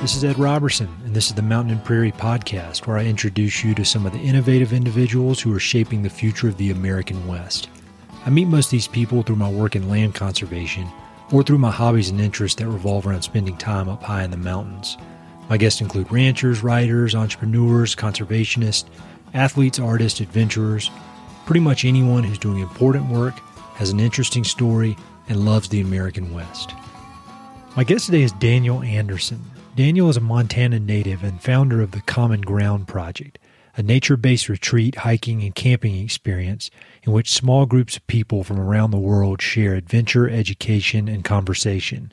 This is Ed Roberson, and this is the Mountain and Prairie Podcast, where I introduce you to some of the innovative individuals who are shaping the future of the American West. I meet most of these people through my work in land conservation or through my hobbies and interests that revolve around spending time up high in the mountains. My guests include ranchers, writers, entrepreneurs, conservationists, athletes, artists, adventurers, pretty much anyone who's doing important work, has an interesting story, and loves the American West. My guest today is Daniel Anderson. Daniel is a Montana native and founder of the Common Ground Project, a nature based retreat, hiking, and camping experience in which small groups of people from around the world share adventure, education, and conversation.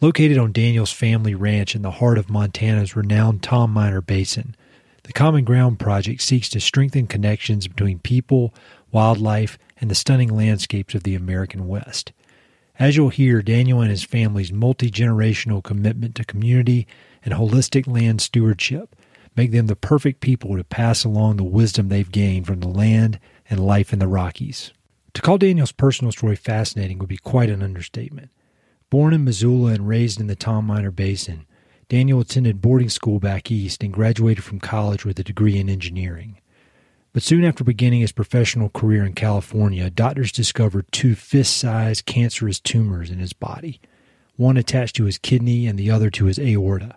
Located on Daniel's family ranch in the heart of Montana's renowned Tom Miner Basin, the Common Ground Project seeks to strengthen connections between people, wildlife, and the stunning landscapes of the American West. As you'll hear, Daniel and his family's multi generational commitment to community and holistic land stewardship make them the perfect people to pass along the wisdom they've gained from the land and life in the Rockies. To call Daniel's personal story fascinating would be quite an understatement. Born in Missoula and raised in the Tom Miner Basin, Daniel attended boarding school back east and graduated from college with a degree in engineering. But soon after beginning his professional career in California, doctors discovered two fist sized cancerous tumors in his body, one attached to his kidney and the other to his aorta.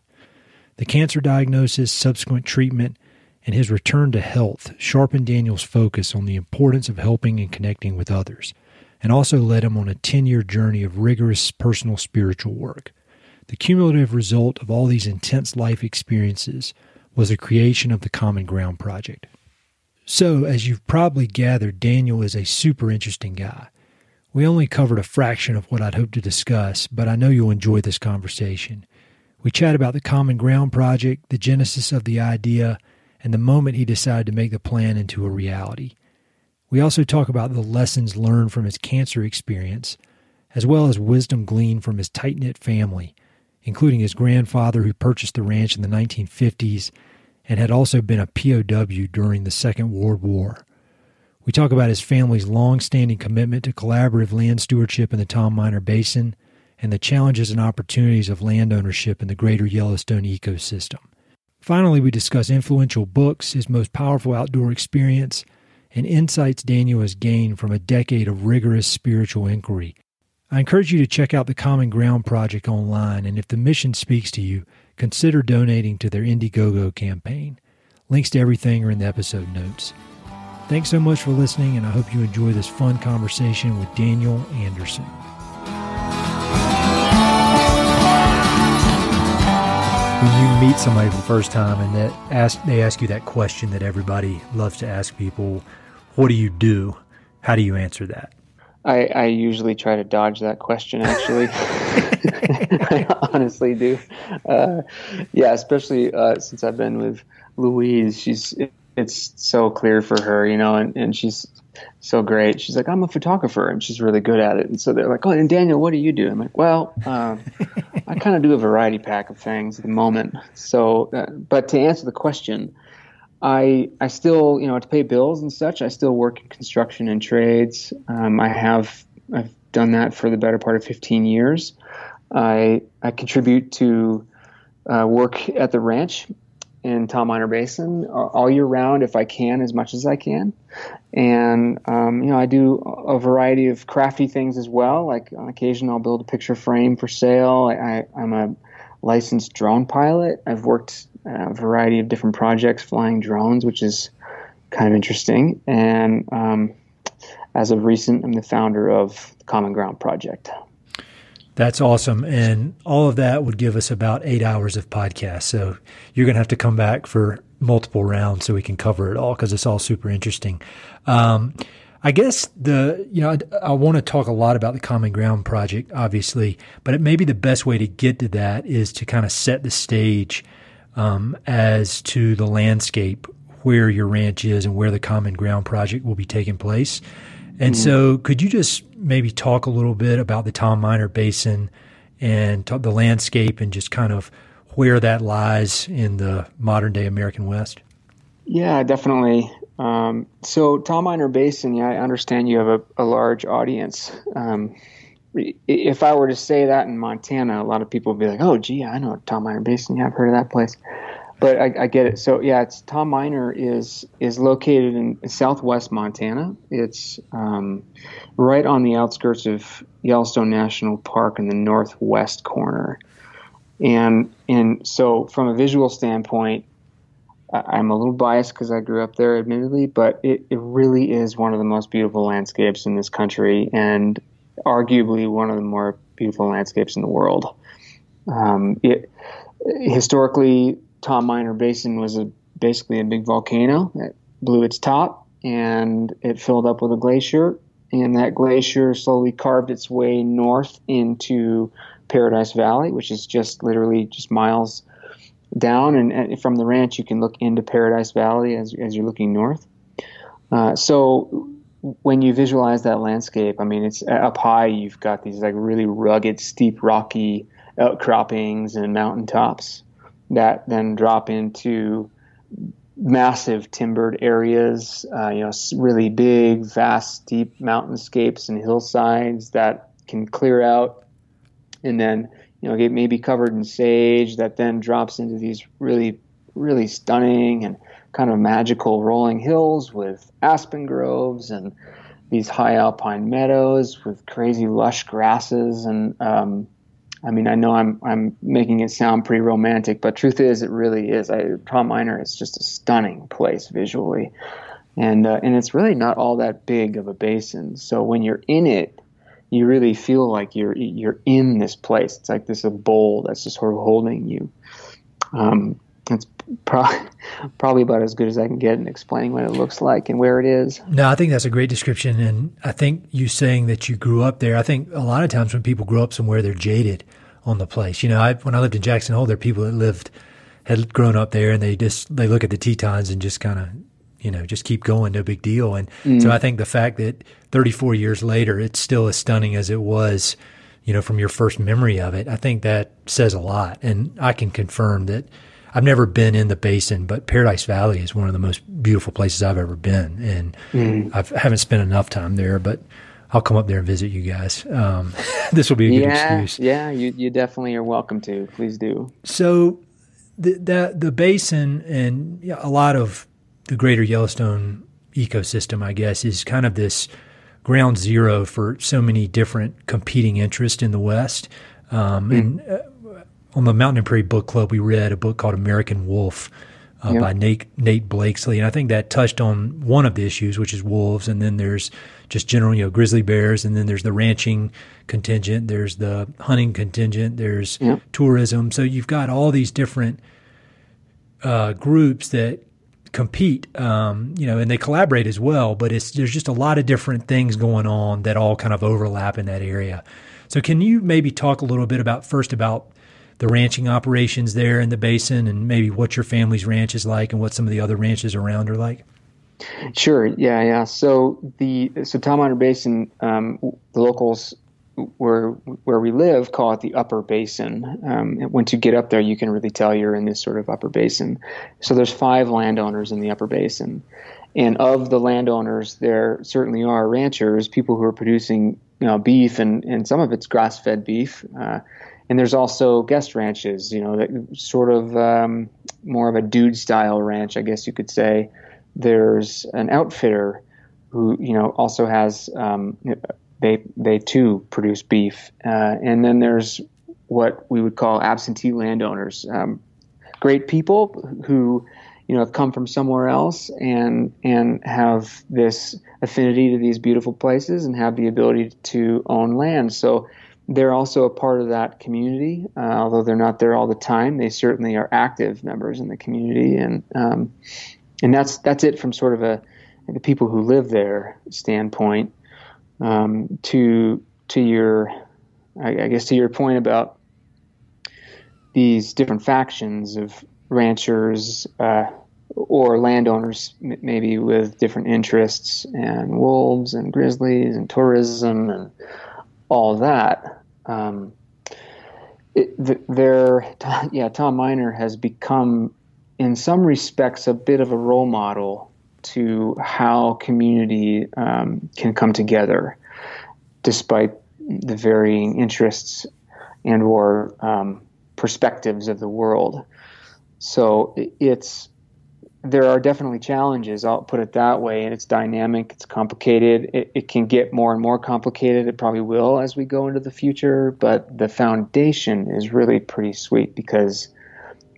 The cancer diagnosis, subsequent treatment, and his return to health sharpened Daniel's focus on the importance of helping and connecting with others, and also led him on a 10 year journey of rigorous personal spiritual work. The cumulative result of all these intense life experiences was the creation of the Common Ground Project. So, as you've probably gathered, Daniel is a super interesting guy. We only covered a fraction of what I'd hoped to discuss, but I know you'll enjoy this conversation. We chat about the Common Ground Project, the genesis of the idea, and the moment he decided to make the plan into a reality. We also talk about the lessons learned from his cancer experience, as well as wisdom gleaned from his tight knit family, including his grandfather who purchased the ranch in the 1950s and had also been a POW during the Second World War. We talk about his family's long standing commitment to collaborative land stewardship in the Tom Miner Basin and the challenges and opportunities of land ownership in the greater Yellowstone ecosystem. Finally, we discuss influential books, his most powerful outdoor experience, and insights Daniel has gained from a decade of rigorous spiritual inquiry. I encourage you to check out the Common Ground Project online, and if the mission speaks to you, consider donating to their Indiegogo campaign. Links to everything are in the episode notes. Thanks so much for listening, and I hope you enjoy this fun conversation with Daniel Anderson. When you meet somebody for the first time and that ask, they ask you that question that everybody loves to ask people, what do you do? How do you answer that? I, I usually try to dodge that question. Actually, I honestly do. Uh, yeah, especially uh, since I've been with Louise. She's it, it's so clear for her, you know, and, and she's so great. She's like, I'm a photographer, and she's really good at it. And so they're like, Oh, and Daniel, what do you do? I'm like, Well, um, I kind of do a variety pack of things at the moment. So, uh, but to answer the question, I I still you know to pay bills and such. I still work in construction and trades. Um, I have I've done that for the better part of 15 years. I I contribute to uh, work at the ranch in Tom Miner Basin all year round if I can, as much as I can. And um, you know I do a variety of crafty things as well. Like on occasion I'll build a picture frame for sale. I, I'm a licensed drone pilot. I've worked a variety of different projects flying drones, which is kind of interesting. And um, as of recent, I'm the founder of the Common Ground Project. That's awesome. And all of that would give us about eight hours of podcast. So you're going to have to come back for multiple rounds so we can cover it all because it's all super interesting. Um, I guess the, you know, I, I want to talk a lot about the Common Ground Project, obviously, but it may be the best way to get to that is to kind of set the stage um, as to the landscape where your ranch is and where the Common Ground project will be taking place. And mm-hmm. so, could you just maybe talk a little bit about the Tom Miner Basin and the landscape and just kind of where that lies in the modern day American West? Yeah, definitely. Um, so, Tom Miner Basin, yeah, I understand you have a, a large audience um, if I were to say that in Montana, a lot of people would be like, "Oh, gee, I know Tom Miner Basin. Yeah, I've heard of that place." But I, I get it. So yeah, it's Tom Miner is is located in southwest Montana. It's um, right on the outskirts of Yellowstone National Park in the northwest corner. And and so from a visual standpoint, I'm a little biased because I grew up there, admittedly, but it, it really is one of the most beautiful landscapes in this country, and arguably one of the more beautiful landscapes in the world. Um, it, historically, Tom Miner Basin was a, basically a big volcano that blew its top and it filled up with a glacier. And that glacier slowly carved its way north into Paradise Valley, which is just literally just miles down. And, and from the ranch, you can look into Paradise Valley as, as you're looking north. Uh, so when you visualize that landscape, I mean, it's up high. You've got these like really rugged, steep, rocky outcroppings and mountaintops that then drop into massive timbered areas. Uh, you know, really big, vast, steep mountainscapes and hillsides that can clear out, and then you know get maybe covered in sage that then drops into these really, really stunning and kind of magical rolling hills with aspen groves and these high alpine meadows with crazy lush grasses and um, I mean, I know I'm I'm making it sound pretty romantic, but truth is, it really is. I, Tom Miner is just a stunning place visually, and uh, and it's really not all that big of a basin. So when you're in it, you really feel like you're you're in this place. It's like this a bowl that's just sort of holding you. Um, it's probably probably about as good as I can get in explaining what it looks like and where it is. No, I think that's a great description, and I think you saying that you grew up there. I think a lot of times when people grow up somewhere, they're jaded on the place. You know, I, when I lived in Jackson Hole, there are people that lived had grown up there, and they just they look at the Tetons and just kind of you know just keep going, no big deal. And mm. so I think the fact that 34 years later, it's still as stunning as it was. You know, from your first memory of it, I think that says a lot, and I can confirm that I've never been in the basin, but Paradise Valley is one of the most beautiful places I've ever been, and mm. I've haven't spent enough time there, but I'll come up there and visit you guys. Um, this will be a good yeah, excuse. Yeah, you you definitely are welcome to. Please do. So the the, the basin and a lot of the greater Yellowstone ecosystem, I guess, is kind of this ground zero for so many different competing interests in the West. Um, mm. And uh, on the Mountain and Prairie Book Club, we read a book called American Wolf uh, yep. by Nate Nate Blakeslee, and I think that touched on one of the issues, which is wolves, and then there's just general, you know, grizzly bears, and then there's the ranching contingent, there's the hunting contingent, there's yep. tourism. So you've got all these different uh, groups that compete, um, you know, and they collaborate as well. But it's there's just a lot of different things going on that all kind of overlap in that area. So can you maybe talk a little bit about first about the ranching operations there in the basin and maybe what your family's ranch is like and what some of the other ranches around are like? Sure. Yeah. Yeah. So the so Tom Basin, um, the locals where where we live call it the upper basin. Um, once you get up there, you can really tell you're in this sort of upper basin. So there's five landowners in the upper basin, and of the landowners, there certainly are ranchers, people who are producing you know beef and and some of it's grass fed beef. Uh, and there's also guest ranches, you know, that sort of um, more of a dude style ranch, I guess you could say. There's an outfitter who, you know, also has um, they they too produce beef, uh, and then there's what we would call absentee landowners, um, great people who you know have come from somewhere else and and have this affinity to these beautiful places and have the ability to own land. So they're also a part of that community. Uh, although they're not there all the time, they certainly are active members in the community, and um, and that's that's it from sort of a the people who live there standpoint. Um, to to your, I, I, guess to your point about these different factions of ranchers uh, or landowners, m- maybe with different interests, and wolves and grizzlies and tourism and all that um, it, there, yeah, Tom Miner has become, in some respects, a bit of a role model to how community um, can come together, despite the varying interests and or um, perspectives of the world. So it's there are definitely challenges. I'll put it that way, and it's dynamic. It's complicated. It, it can get more and more complicated. It probably will as we go into the future. But the foundation is really pretty sweet because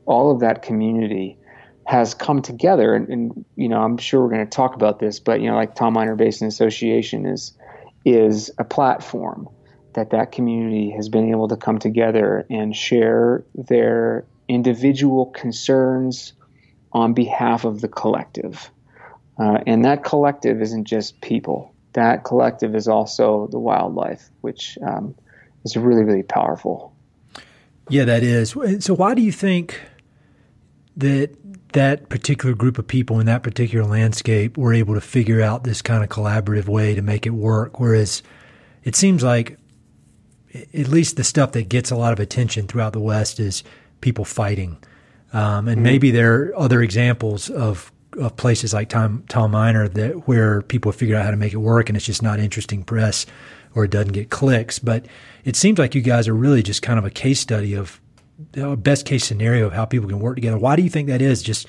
all of that community has come together. And, and you know, I'm sure we're going to talk about this, but you know, like Tom Miner Basin Association is is a platform that that community has been able to come together and share their individual concerns on behalf of the collective. Uh, and that collective isn't just people. That collective is also the wildlife, which um, is really, really powerful. Yeah, that is. So, why do you think that that particular group of people in that particular landscape were able to figure out this kind of collaborative way to make it work? Whereas it seems like at least the stuff that gets a lot of attention throughout the West is people fighting. Um, and mm-hmm. maybe there are other examples of, of places like Tom, Tom Miner that where people have figured out how to make it work and it's just not interesting press or it doesn't get clicks. But it seems like you guys are really just kind of a case study of a best case scenario of how people can work together. Why do you think that is? Just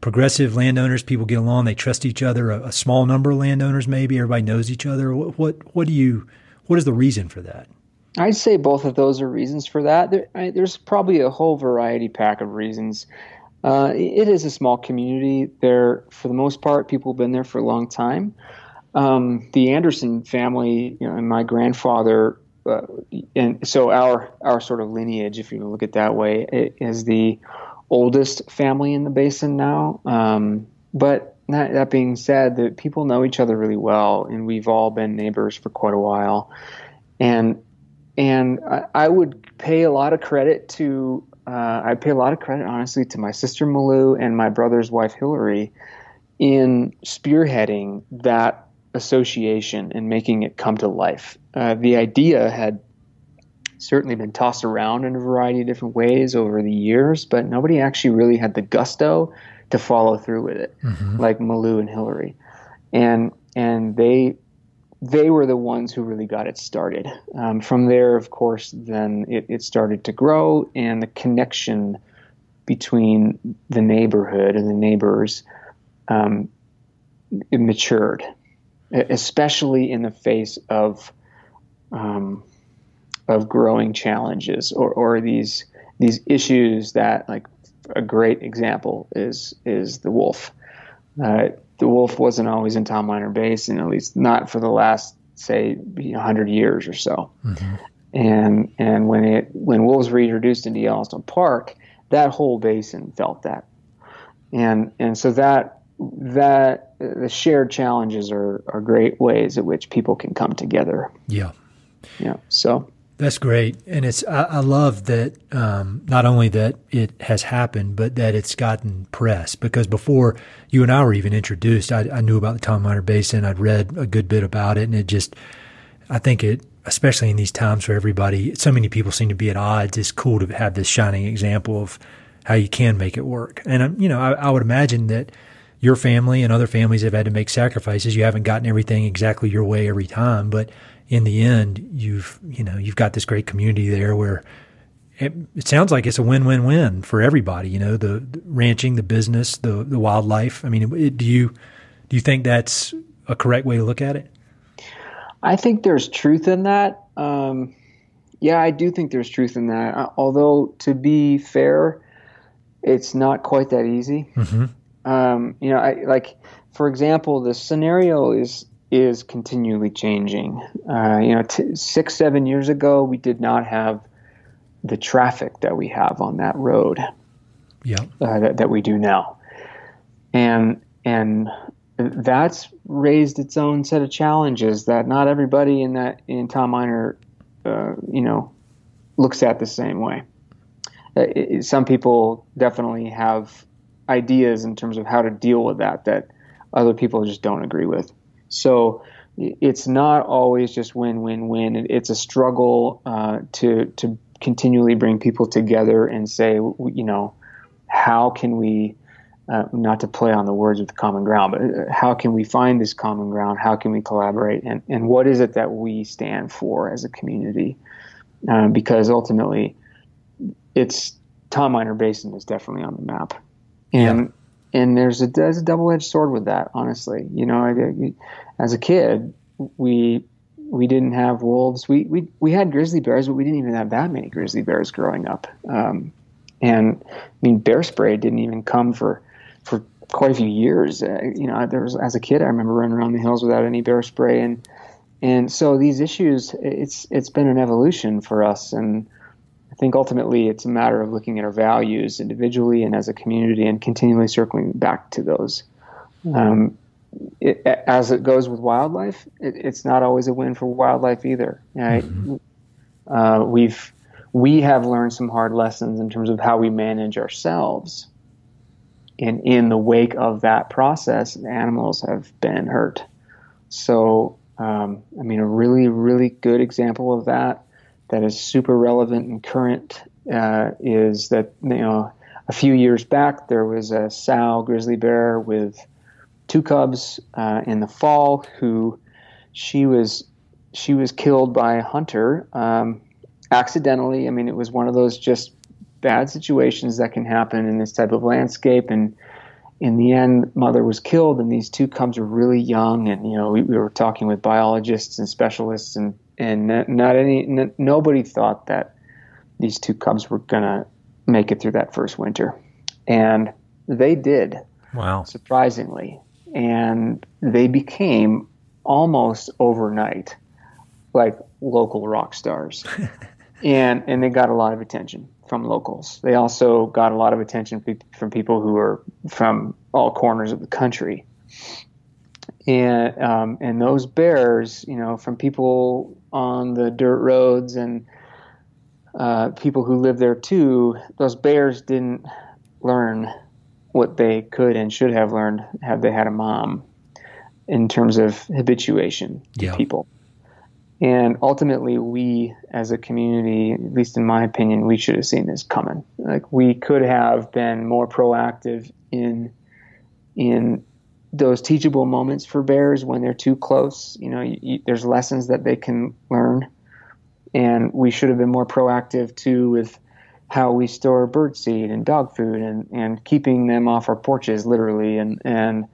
progressive landowners, people get along, they trust each other. A, a small number of landowners, maybe everybody knows each other. What, what, what do you? What is the reason for that? I'd say both of those are reasons for that. There, I, there's probably a whole variety pack of reasons. Uh, it is a small community. There, for the most part, people have been there for a long time. Um, the Anderson family, you know, and my grandfather, uh, and so our our sort of lineage, if you look at it that way, is the oldest family in the basin now. Um, but that, that being said, that people know each other really well, and we've all been neighbors for quite a while. And and I, I would pay a lot of credit to uh, I pay a lot of credit, honestly, to my sister Malou and my brother's wife Hillary in spearheading that association and making it come to life. Uh, the idea had certainly been tossed around in a variety of different ways over the years, but nobody actually really had the gusto to follow through with it, mm-hmm. like Malou and Hillary. And and they they were the ones who really got it started. Um, from there, of course, then it, it, started to grow, and the connection between the neighborhood and the neighbors um, matured, especially in the face of um, of growing challenges or, or these these issues that, like, a great example is is the wolf. Uh, the wolf wasn't always in Tom Miner Basin, at least not for the last say 100 years or so. Mm-hmm. And and when it when wolves were introduced into Yellowstone Park, that whole basin felt that. And and so that that the shared challenges are are great ways at which people can come together. Yeah. Yeah. So that's great, and it's I, I love that um, not only that it has happened, but that it's gotten press. Because before you and I were even introduced, I, I knew about the Tom Miner Basin. I'd read a good bit about it, and it just I think it, especially in these times where everybody, so many people seem to be at odds. It's cool to have this shining example of how you can make it work. And you know, I, I would imagine that your family and other families have had to make sacrifices. You haven't gotten everything exactly your way every time, but in the end, you've you know you've got this great community there where it, it sounds like it's a win-win-win for everybody. You know, the, the ranching, the business, the the wildlife. I mean, it, do you do you think that's a correct way to look at it? I think there's truth in that. Um, yeah, I do think there's truth in that. Uh, although, to be fair, it's not quite that easy. Mm-hmm. Um, you know, I, like for example, the scenario is is continually changing. Uh, you know, t- six, seven years ago, we did not have the traffic that we have on that road. Yeah. Uh, that, that we do now, and and that's raised its own set of challenges that not everybody in that in Tom Miner, uh, you know, looks at the same way. Uh, it, some people definitely have ideas in terms of how to deal with that that other people just don't agree with. So it's not always just win win win. It's a struggle uh, to to continually bring people together and say, you know, how can we uh, not to play on the words with the common ground, but uh, how can we find this common ground? How can we collaborate? And, and what is it that we stand for as a community? Um, because ultimately, it's Tom Miner Basin is definitely on the map. And yeah. And there's a, there's a double edged sword with that, honestly. You know, I, as a kid, we we didn't have wolves. We, we we had grizzly bears, but we didn't even have that many grizzly bears growing up. Um, and I mean, bear spray didn't even come for for quite a few years. Uh, you know, there was as a kid, I remember running around the hills without any bear spray, and and so these issues, it's it's been an evolution for us, and I think ultimately it's a matter of looking at our values individually and as a community, and continually circling back to those. Um, it, as it goes with wildlife, it, it's not always a win for wildlife either. Right? Mm-hmm. Uh, we've we have learned some hard lessons in terms of how we manage ourselves and in the wake of that process, animals have been hurt. So, um, I mean, a really, really good example of that that is super relevant and current uh, is that you know a few years back there was a sow grizzly bear with two cubs uh, in the fall who she was she was killed by a hunter um, accidentally. I mean, it was one of those just bad situations that can happen in this type of landscape. And in the end, mother was killed, and these two cubs were really young. And you know, we, we were talking with biologists and specialists, and and not any, n- nobody thought that these two cubs were gonna make it through that first winter, and they did. Wow! Surprisingly, and they became almost overnight like local rock stars. and and they got a lot of attention from locals. They also got a lot of attention from people who are from all corners of the country. And um, and those bears, you know, from people on the dirt roads and uh, people who live there too, those bears didn't learn what they could and should have learned had they had a mom in terms of habituation yeah. people. And ultimately, we as a community, at least in my opinion, we should have seen this coming. Like we could have been more proactive in in those teachable moments for bears when they're too close. You know, you, there's lessons that they can learn, and we should have been more proactive too with how we store bird seed and dog food and and keeping them off our porches, literally. And and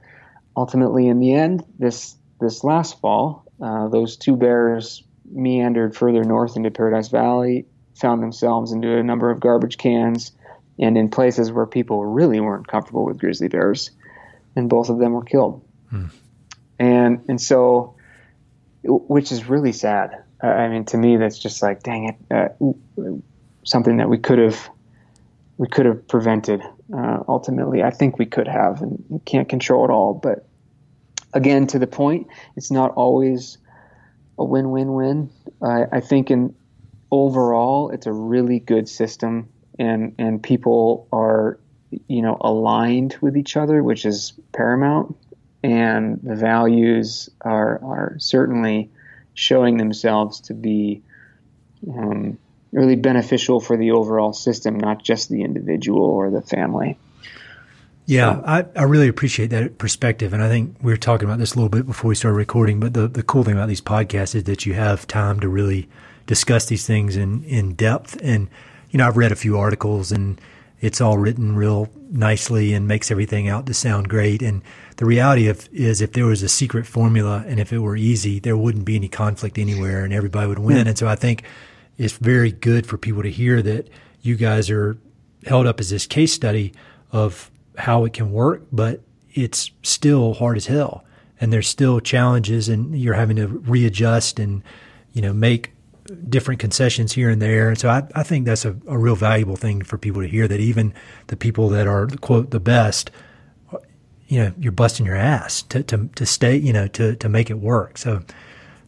ultimately, in the end, this this last fall, uh, those two bears meandered further north into Paradise Valley, found themselves into a number of garbage cans, and in places where people really weren't comfortable with grizzly bears, and both of them were killed. Hmm. And and so, which is really sad. Uh, I mean, to me, that's just like, dang it, uh, something that we could have we could have prevented. Uh, ultimately, I think we could have, and we can't control it all, but again, to the point, it's not always a win-win-win. I, I think in overall, it's a really good system, and and people are you know aligned with each other, which is paramount, and the values are are certainly showing themselves to be um, really beneficial for the overall system, not just the individual or the family. Yeah. I, I really appreciate that perspective. And I think we were talking about this a little bit before we started recording, but the, the cool thing about these podcasts is that you have time to really discuss these things in, in depth. And, you know, I've read a few articles and it's all written real nicely and makes everything out to sound great. And the reality of is if there was a secret formula and if it were easy, there wouldn't be any conflict anywhere and everybody would win. And so I think it's very good for people to hear that you guys are held up as this case study of how it can work, but it's still hard as hell. And there's still challenges and you're having to readjust and, you know, make different concessions here and there. And so I, I think that's a, a real valuable thing for people to hear that even the people that are quote the best, you know, you're busting your ass to, to, to stay, you know, to, to make it work. So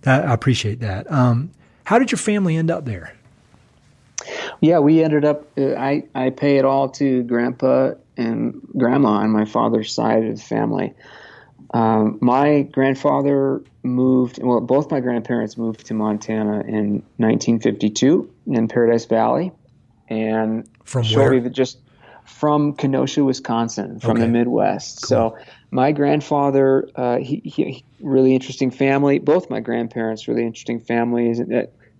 that, I appreciate that. Um, how did your family end up there? Yeah, we ended up. Uh, I I pay it all to Grandpa and grandma on my father's side of the family. Um, my grandfather moved, well, both my grandparents moved to Montana in 1952 in Paradise Valley. And from where? just from Kenosha, Wisconsin, from okay. the Midwest. Cool. So my grandfather, uh, he, he, really interesting family. Both my grandparents, really interesting families.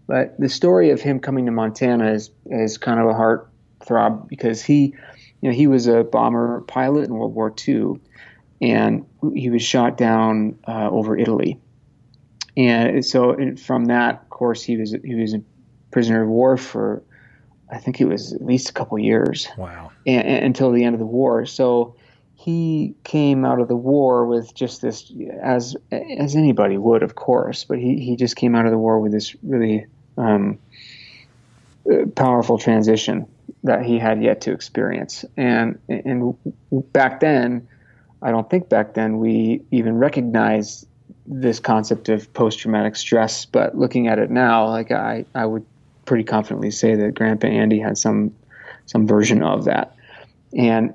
But the story of him coming to Montana is is kind of a heart throb because he, you know, he was a bomber pilot in World War II, and he was shot down uh, over Italy. And so from that, of course, he was he was a prisoner of war for, I think it was at least a couple years. Wow. And, and, until the end of the war. So he came out of the war with just this, as as anybody would, of course, but he he just came out of the war with this really um, uh, powerful transition that he had yet to experience. And and back then, I don't think back then we even recognized this concept of post traumatic stress. But looking at it now, like I, I would pretty confidently say that Grandpa Andy had some some version of that. And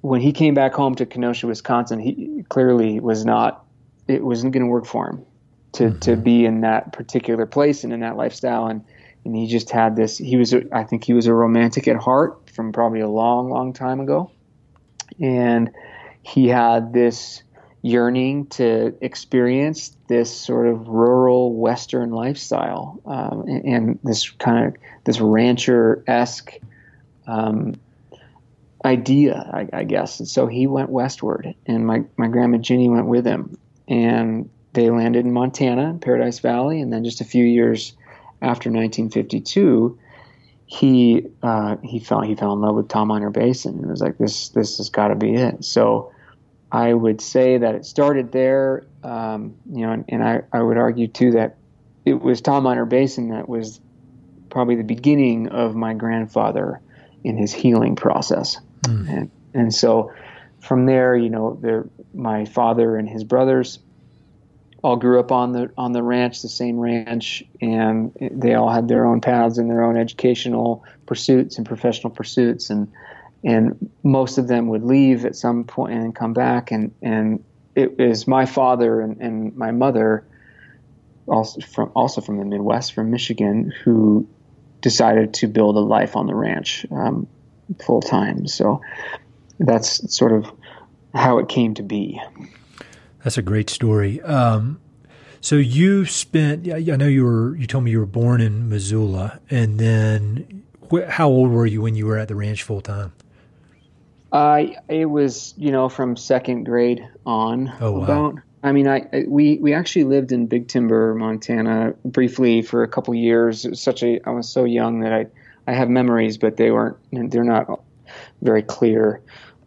when he came back home to Kenosha, Wisconsin, he clearly was not. It wasn't going to work for him to mm-hmm. to be in that particular place and in that lifestyle. And and he just had this. He was, a, I think, he was a romantic at heart from probably a long, long time ago, and he had this yearning to experience this sort of rural Western lifestyle um, and, and, this kind of this rancher esque um, idea, I, I, guess. And so he went westward, and my my grandma Ginny went with him, and they landed in Montana, Paradise Valley, and then just a few years after 1952 he uh, he fell he fell in love with Tom Miner Basin and was like this this has got to be it. So I would say that it started there, um, you know, and, and, I, I would argue too that it was Tom Miner Basin that was probably the beginning of my grandfather in his healing process, mm. and and so from there, you know, my father and his brothers all grew up on the on the ranch, the same ranch, and they all had their own paths and their own educational pursuits and professional pursuits, and and most of them would leave at some point and come back. And and it was my father and, and my mother also from also from the Midwest from Michigan who decided to build a life on the ranch um, full time so that's sort of how it came to be. That's a great story. Um, so you spent I know you were you told me you were born in Missoula and then how old were you when you were at the ranch full time uh, it was, you know, from second grade on. Oh, wow. About. I mean, I, we we actually lived in Big Timber, Montana, briefly for a couple years. It was such a I was so young that I I have memories, but they weren't they're not very clear.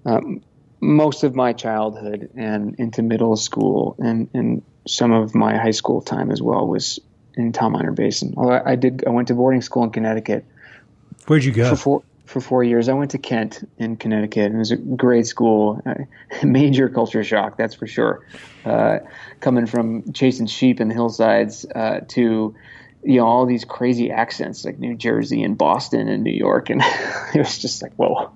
Um, most of my childhood and into middle school and and some of my high school time as well was in Tom Miner Basin. Although I, I did I went to boarding school in Connecticut. Where'd you go? For four, for four years. I went to Kent in Connecticut, and it was a great school. major culture shock, that's for sure. Uh, coming from chasing sheep in the hillsides uh, to you know all these crazy accents like New Jersey and Boston and New York, and it was just like, whoa,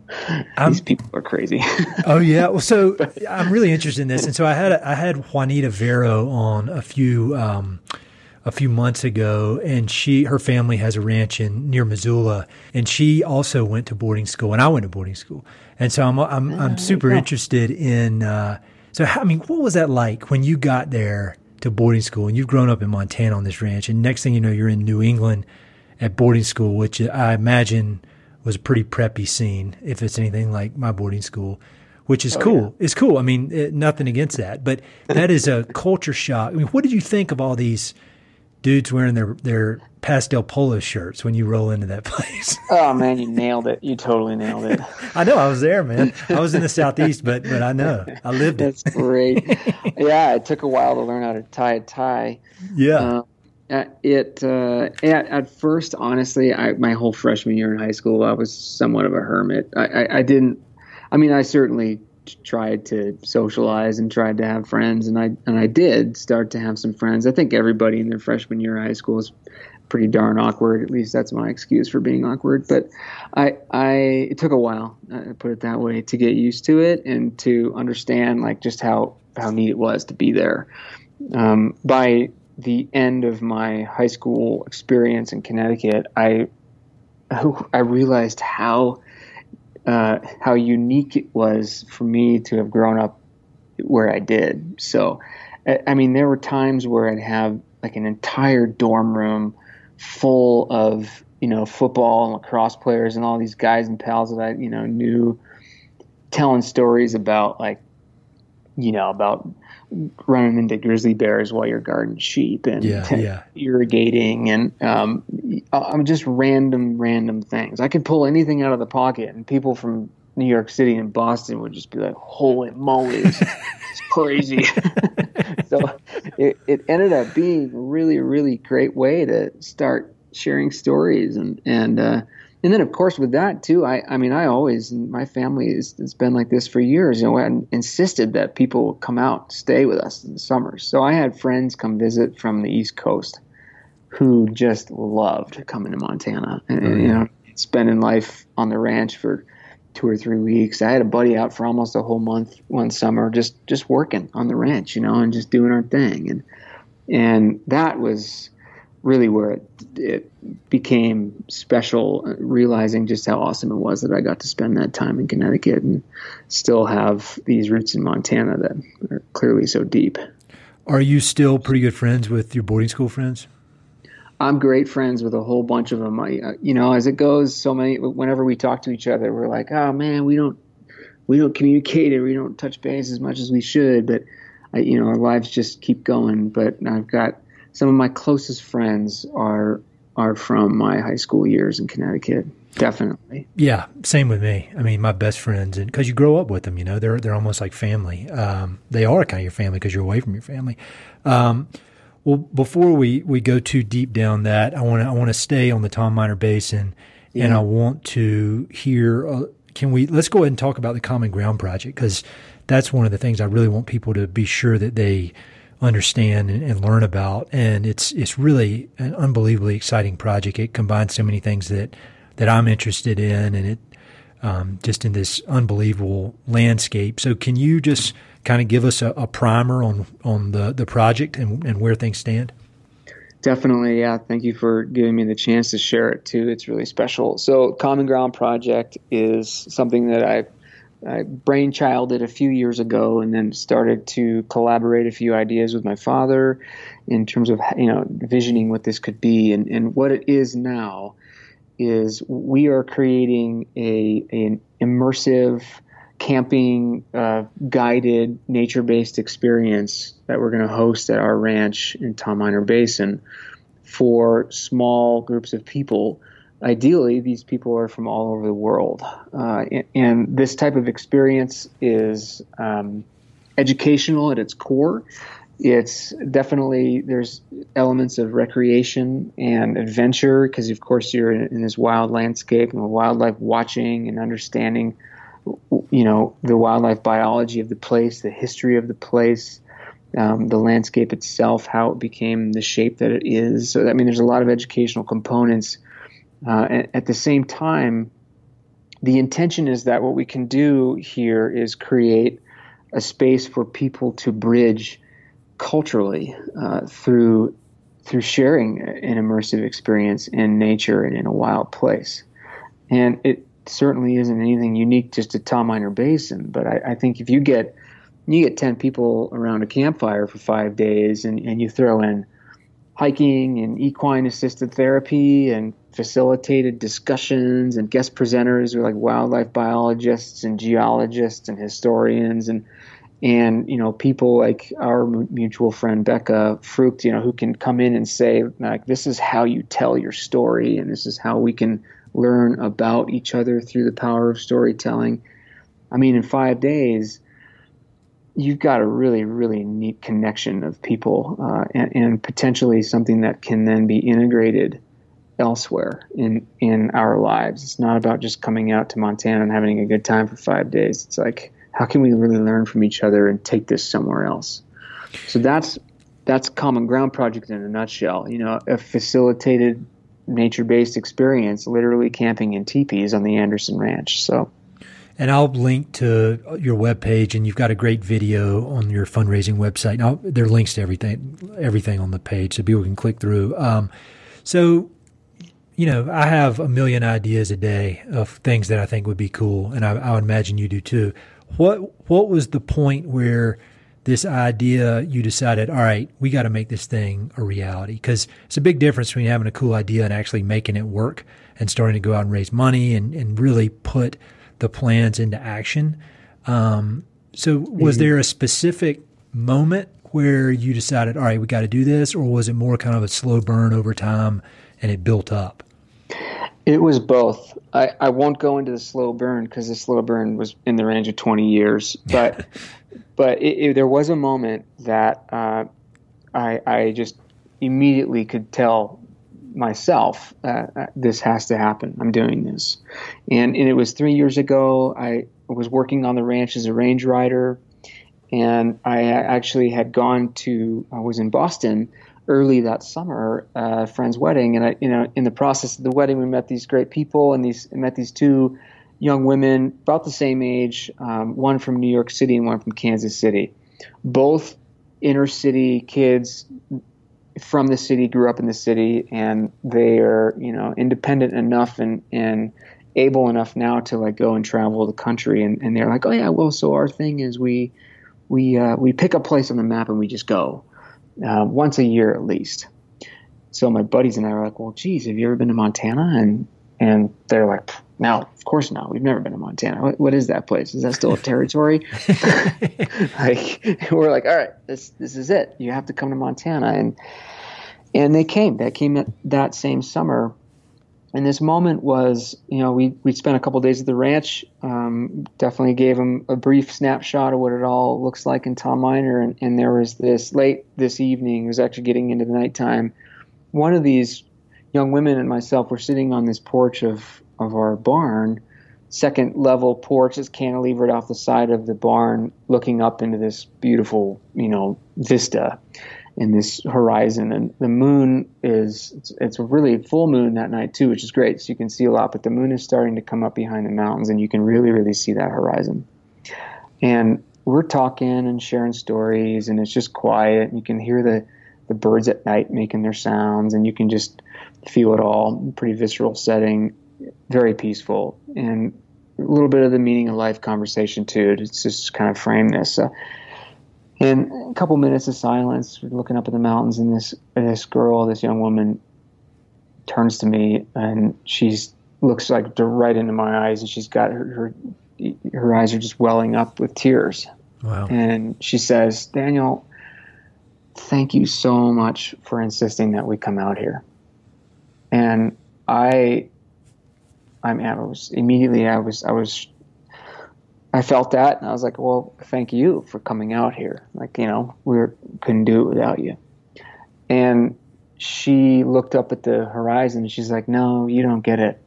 um, these people are crazy. oh yeah, well, so I'm really interested in this, and so I had I had Juanita Vero on a few. Um, a few months ago, and she her family has a ranch in near Missoula, and she also went to boarding school, and I went to boarding school, and so I'm I'm, I'm ah, super interested in. Uh, so how, I mean, what was that like when you got there to boarding school, and you've grown up in Montana on this ranch, and next thing you know, you're in New England at boarding school, which I imagine was a pretty preppy scene, if it's anything like my boarding school which is oh, cool. Yeah. It's cool. I mean, it, nothing against that, but that is a culture shock. I mean, what did you think of all these dudes wearing their their pastel polo shirts when you roll into that place. oh man, you nailed it. You totally nailed it. I know I was there, man. I was in the southeast, but but I know I lived it. That's great. yeah, it took a while to learn how to tie a tie. Yeah. Uh, it uh, at, at first, honestly, I, my whole freshman year in high school, I was somewhat of a hermit. I, I, I didn't. I mean, I certainly tried to socialize and tried to have friends, and I and I did start to have some friends. I think everybody in their freshman year of high school is pretty darn awkward. At least that's my excuse for being awkward. But I, I it took a while, uh, put it that way, to get used to it and to understand like just how how neat it was to be there. Um, by the end of my high school experience in Connecticut, I I realized how uh, how unique it was for me to have grown up where I did. So, I mean, there were times where I'd have like an entire dorm room full of you know football and lacrosse players and all these guys and pals that I you know knew telling stories about like you know about running into grizzly bears while you're guarding sheep and yeah, yeah. irrigating and um, I'm just random random things. I could pull anything out of the pocket and people from New York City and Boston would just be like, "Holy moly, it's, it's crazy!" so it, it ended up being a really, really great way to start sharing stories and and uh, and then of course with that too. I I mean I always my family has it's been like this for years. You know, I insisted that people come out stay with us in the summers. So I had friends come visit from the East Coast who just loved coming to Montana and, and you know spending life on the ranch for two or three weeks. I had a buddy out for almost a whole month one summer, just just working on the ranch, you know, and just doing our thing, and and that was really where it, it became special. Realizing just how awesome it was that I got to spend that time in Connecticut and still have these roots in Montana that are clearly so deep. Are you still pretty good friends with your boarding school friends? I'm great friends with a whole bunch of them. I, uh, you know, as it goes, so many. Whenever we talk to each other, we're like, "Oh man, we don't, we don't communicate and we don't touch base as much as we should." But, I, you know, our lives just keep going. But I've got some of my closest friends are are from my high school years in Connecticut. Definitely. Yeah, same with me. I mean, my best friends, and because you grow up with them, you know, they're they're almost like family. Um, they are kind of your family because you're away from your family. Um, well, before we, we go too deep down that, I want to I want to stay on the Tom Miner Basin, yeah. and I want to hear. Uh, can we let's go ahead and talk about the Common Ground project because that's one of the things I really want people to be sure that they understand and, and, learn about. And it's it's really an unbelievably exciting project. It combines so many things that that I'm interested in, and it um, just in this unbelievable landscape. So, can you just kind of give us a, a primer on on the the project and, and where things stand? Definitely, yeah. Thank you for giving me the chance to share it too. It's really special. So, Common Ground Project is something that I, brainchilded a few years ago, and then started to collaborate a few ideas with my father in terms of you know visioning what this could be, and and what it is now is we are creating a an immersive camping uh, guided nature based experience that we're going to host at our ranch in Tom Miner Basin for small groups of people. Ideally, these people are from all over the world. Uh, and, and, this type of experience is um, educational at its core. It's definitely, there's elements of recreation and adventure because, of course, you're in, in this wild landscape and wildlife watching and understanding you know the wildlife biology of the place, the history of the place, um, the landscape itself, how it became the shape that it is. So I mean, there's a lot of educational components. Uh, at the same time, the intention is that what we can do here is create a space for people to bridge culturally uh, through through sharing an immersive experience in nature and in a wild place. And it certainly isn't anything unique just to Tom Miner Basin. But I, I, think if you get you get ten people around a campfire for five days, and, and you throw in hiking and equine assisted therapy and facilitated discussions and guest presenters were like wildlife biologists and geologists and historians and and you know people like our mutual friend Becca Frucht, you know, who can come in and say like this is how you tell your story and this is how we can learn about each other through the power of storytelling. I mean, in five days, you've got a really, really neat connection of people uh, and, and, potentially something that can then be integrated elsewhere in, in our lives. It's not about just coming out to Montana and having a good time for five days. It's like, how can we really learn from each other and take this somewhere else? So that's that's Common Ground Project in a nutshell. You know, a facilitated nature based experience, literally camping in teepees on the Anderson Ranch. So, and I'll link to your webpage, and you've got a great video on your fundraising website. Now there are links to everything, everything on the page, so people can click through. Um, so, you know, I have a million ideas a day of things that I think would be cool, and I, I would imagine you do too. What what was the point where this idea you decided, all right, we got to make this thing a reality? Because it's a big difference between having a cool idea and actually making it work and starting to go out and raise money and, and really put the plans into action. Um, so, was mm-hmm. there a specific moment where you decided, all right, we got to do this, or was it more kind of a slow burn over time and it built up? It was both. I, I won't go into the slow burn because the slow burn was in the range of 20 years. But but it, it, there was a moment that uh, I, I just immediately could tell myself uh, this has to happen. I'm doing this. And, and it was three years ago. I was working on the ranch as a range rider. And I actually had gone to, I was in Boston early that summer, uh, a friend's wedding, and I, you know, in the process of the wedding, we met these great people and these met these two young women about the same age, um, one from New York City and one from Kansas City, both inner city kids from the city, grew up in the city, and they are you know independent enough and and able enough now to like go and travel the country, and, and they're like, oh yeah, well, so our thing is we we uh, we pick a place on the map and we just go uh, once a year at least. So my buddies and I were like, "Well, geez, have you ever been to Montana?" And and they're like, "No, of course not. We've never been to Montana. what, what is that place? Is that still a territory?" like we're like, "All right, this this is it. You have to come to Montana." And and they came. They came that, that same summer. And this moment was, you know, we we spent a couple days at the ranch. Um, definitely gave them a brief snapshot of what it all looks like in Tom Miner. And, and there was this late this evening. It was actually getting into the nighttime. One of these young women and myself were sitting on this porch of of our barn, second level porch that's cantilevered off the side of the barn, looking up into this beautiful, you know, vista in this horizon. And the moon is, it's, it's, a really full moon that night too, which is great. So you can see a lot, but the moon is starting to come up behind the mountains and you can really, really see that horizon. And we're talking and sharing stories and it's just quiet. You can hear the, the birds at night making their sounds and you can just feel it all. Pretty visceral setting, very peaceful and a little bit of the meaning of life conversation too. To just kind of frame this. Uh, and a couple minutes of silence, we're looking up at the mountains, and this this girl, this young woman, turns to me, and she looks like right into my eyes, and she's got her, her her eyes are just welling up with tears. Wow. And she says, Daniel, thank you so much for insisting that we come out here. And I, I mean, I was immediately, I was, I was I felt that, and I was like, "Well, thank you for coming out here. Like, you know, we couldn't do it without you." And she looked up at the horizon. and She's like, "No, you don't get it."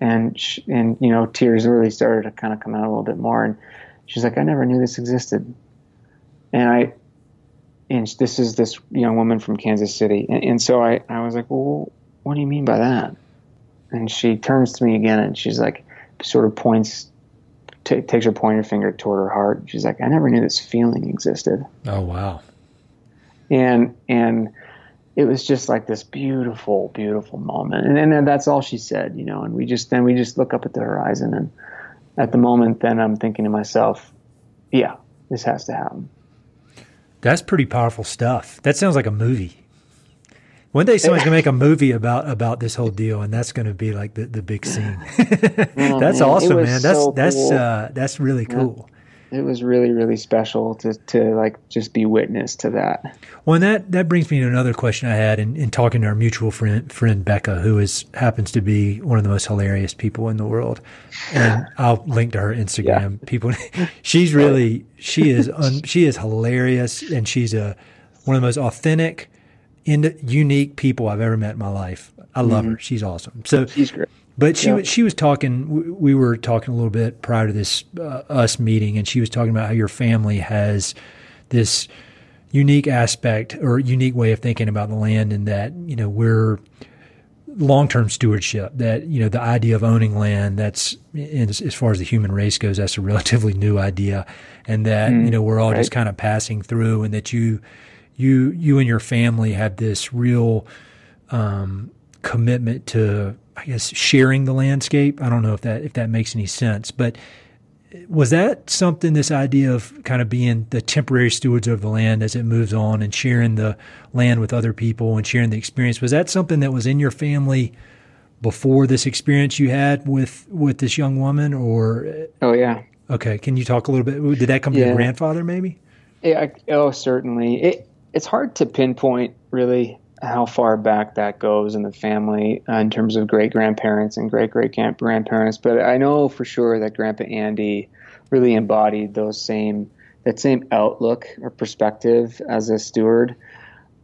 And she, and you know, tears really started to kind of come out a little bit more. And she's like, "I never knew this existed." And I, and this is this young woman from Kansas City. And, and so I, I was like, "Well, what do you mean by that?" And she turns to me again, and she's like, sort of points t- takes her pointer finger toward her heart. She's like, I never knew this feeling existed. Oh wow! And and it was just like this beautiful, beautiful moment. And then that's all she said, you know. And we just then we just look up at the horizon, and at the moment, then I'm thinking to myself, yeah, this has to happen. That's pretty powerful stuff. That sounds like a movie. One day someone's gonna make a movie about about this whole deal, and that's gonna be like the, the big scene. oh, that's man. awesome, man. That's so that's cool. uh, that's really cool. It was really really special to to like just be witness to that. Well, and that that brings me to another question I had in, in talking to our mutual friend friend Becca, who is happens to be one of the most hilarious people in the world, and I'll link to her Instagram. Yeah. People, she's really she is un, she is hilarious, and she's a one of the most authentic in, unique people I've ever met in my life. I love mm-hmm. her. She's awesome. So she's great. But she yeah. she was talking. We were talking a little bit prior to this uh, us meeting, and she was talking about how your family has this unique aspect or unique way of thinking about the land, and that you know we're long term stewardship. That you know the idea of owning land. That's as, as, far as the human race goes, that's a relatively new idea, and that mm, you know we're all right. just kind of passing through, and that you you you and your family had this real um, commitment to, I guess, sharing the landscape. I don't know if that if that makes any sense, but was that something? This idea of kind of being the temporary stewards of the land as it moves on and sharing the land with other people and sharing the experience. Was that something that was in your family? before this experience you had with with this young woman or oh yeah okay can you talk a little bit did that come yeah. from your grandfather maybe yeah oh certainly it it's hard to pinpoint really how far back that goes in the family uh, in terms of great grandparents and great great grandparents, but I know for sure that Grandpa Andy really embodied those same that same outlook or perspective as a steward.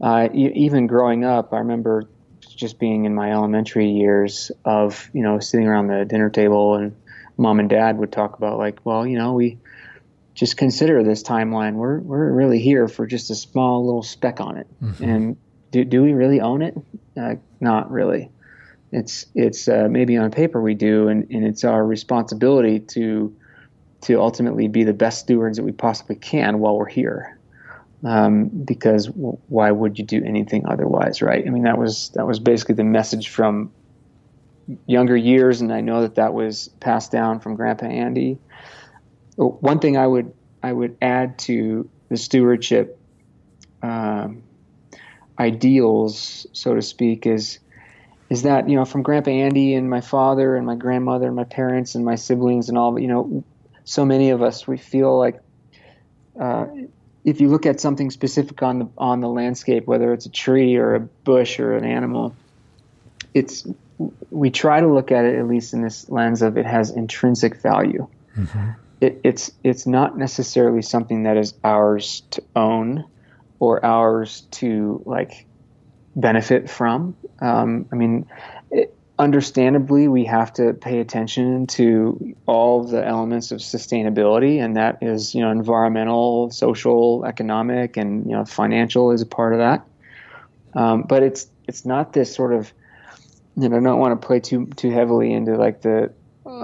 Uh, even growing up, I remember just being in my elementary years of you know sitting around the dinner table and mom and dad would talk about like, well, you know, we just consider this timeline. We're we're really here for just a small little speck on it, mm-hmm. and do do we really own it? Uh, not really. It's it's uh, maybe on paper we do, and, and it's our responsibility to to ultimately be the best stewards that we possibly can while we're here. Um, because w- why would you do anything otherwise, right? I mean, that was that was basically the message from younger years, and I know that that was passed down from Grandpa Andy one thing I would I would add to the stewardship um, ideals, so to speak, is is that you know from Grandpa Andy and my father and my grandmother and my parents and my siblings and all you know so many of us we feel like uh, if you look at something specific on the on the landscape, whether it's a tree or a bush or an animal, it's we try to look at it at least in this lens of it has intrinsic value. Mm-hmm it, it's it's not necessarily something that is ours to own or ours to like benefit from. Um, I mean, it, understandably, we have to pay attention to all the elements of sustainability, and that is you know environmental, social, economic, and you know financial is a part of that. Um, but it's it's not this sort of you know I don't want to play too too heavily into like the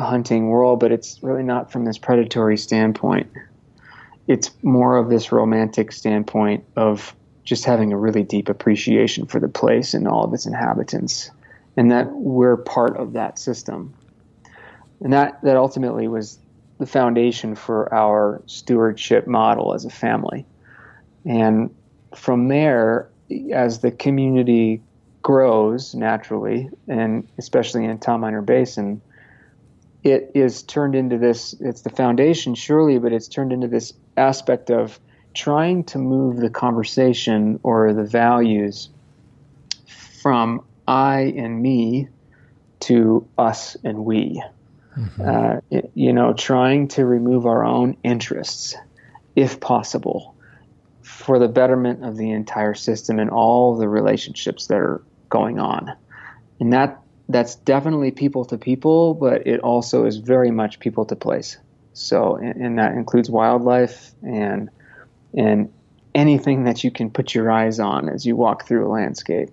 hunting world, but it's really not from this predatory standpoint. It's more of this romantic standpoint of just having a really deep appreciation for the place and all of its inhabitants, and that we're part of that system. And that, that ultimately was the foundation for our stewardship model as a family. And from there, as the community grows naturally, and especially in Tom Miner Basin, it is turned into this it's the foundation surely but it's turned into this aspect of trying to move the conversation or the values from i and me to us and we mm-hmm. uh, it, you know trying to remove our own interests if possible for the betterment of the entire system and all the relationships that are going on and that that's definitely people to people, but it also is very much people to place. So, and, and, that includes wildlife and and anything that you can put your eyes on as you walk through a landscape.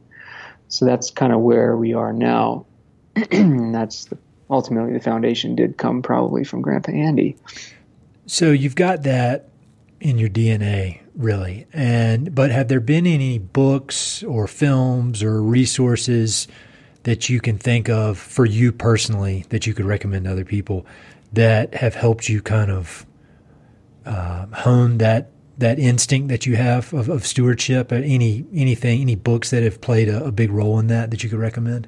So that's kind of where we are now. And that's the, ultimately the foundation did come probably from Grandpa Andy. So you've got that in your DNA, really. And but have there been any books or films or resources? That you can think of for you personally that you could recommend to other people that have helped you kind of uh, hone that that instinct that you have of, of stewardship? Any anything, any books that have played a, a, big role in that that you could recommend?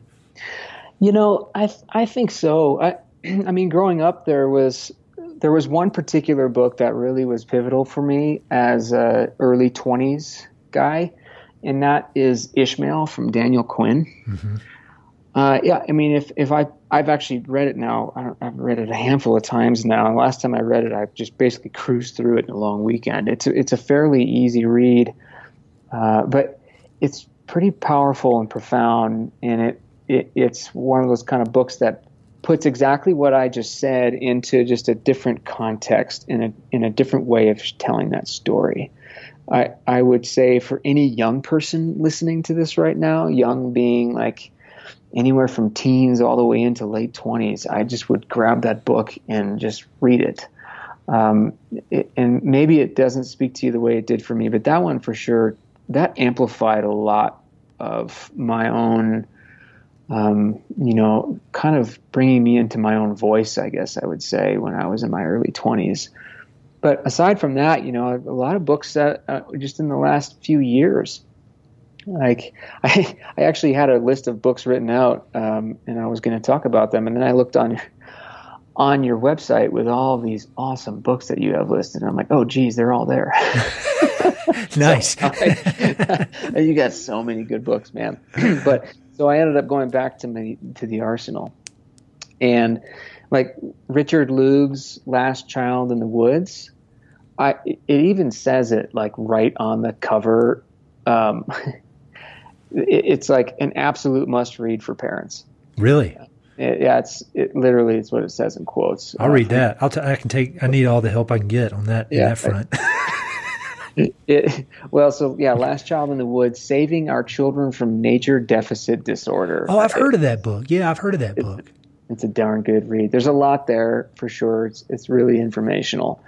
You know, I I think so. I I mean, growing up, there was there was one particular book that really was pivotal for me as a early twenties guy, and that is Ishmael from Daniel Quinn. Mm-hmm. Uh, yeah, I mean, if if I I've actually read it now, I have read it a handful of times now. And last time I read it, I just basically cruised through it in a long weekend. It's a, it's a fairly easy read, uh, but it's pretty powerful and profound. And it, it it's one of those kind of books that puts exactly what I just said into just a different context in a in a different way of telling that story. I I would say for any young person listening to this right now, young being like anywhere from teens all the way into late 20s, I just would grab that book and just read it. Um, it. And maybe it doesn't speak to you the way it did for me, but that one for sure, that amplified a lot of my own um, you know, kind of bringing me into my own voice, I guess I would say, when I was in my early 20s. But aside from that, you know, a lot of books that uh, just in the last few years. Like I, I actually had a list of books written out, um, and I was going to talk about them, and then I looked on on your website with all these awesome books that you have listed. And I'm like, oh, geez, they're all there. nice. so you got so many good books, man. but so I ended up going back to my to the arsenal, and like Richard Louv's Last Child in the Woods. I it even says it like right on the cover. Um, it's like an absolute must read for parents. Really? It, yeah, it's it literally it's what it says in quotes. I'll uh, read that. I'll t- I can take. I need all the help I can get on that. Yeah, that front. it, well, so yeah, Last Child in the Woods, Saving Our Children from Nature Deficit Disorder. Oh, I've heard of that book. Yeah, I've heard of that book. It's a darn good read. There's a lot there for sure. It's it's really informational.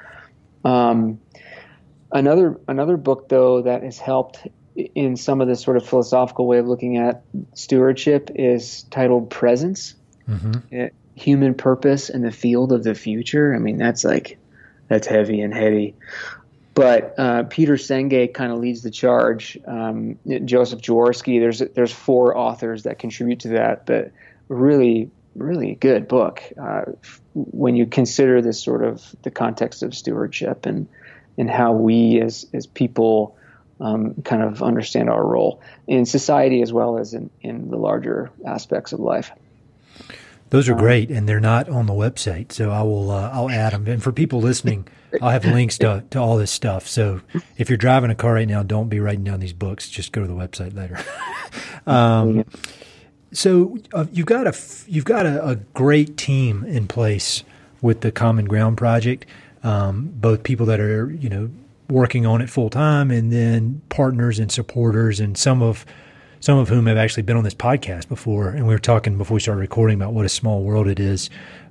Um, another another book though that has helped in some of this sort of philosophical way of looking at stewardship is titled Presence. Mm-hmm. It, human purpose in the field of the future. I mean, that's like that's heavy and heady. But uh, Peter Senge kind of leads the charge. Um, Joseph Jaworski. There's there's four authors that contribute to that, but really really good book uh, when you consider this sort of the context of stewardship and and how we as as people um, kind of understand our role in society as well as in, in the larger aspects of life. Those are um, great, and they're not on the website, so I will uh, I'll add them. And for people listening, I'll have links to to all this stuff. So if you're driving a car right now, don't be writing down these books. Just go to the website later. um, so uh, you've got a you've got a, a, great team in place with the Common Ground project. Um, both people that are you know working on it full time, and then partners and supporters, and some of some of whom have actually been on this podcast before. And we were talking before we started recording about what a small world it is.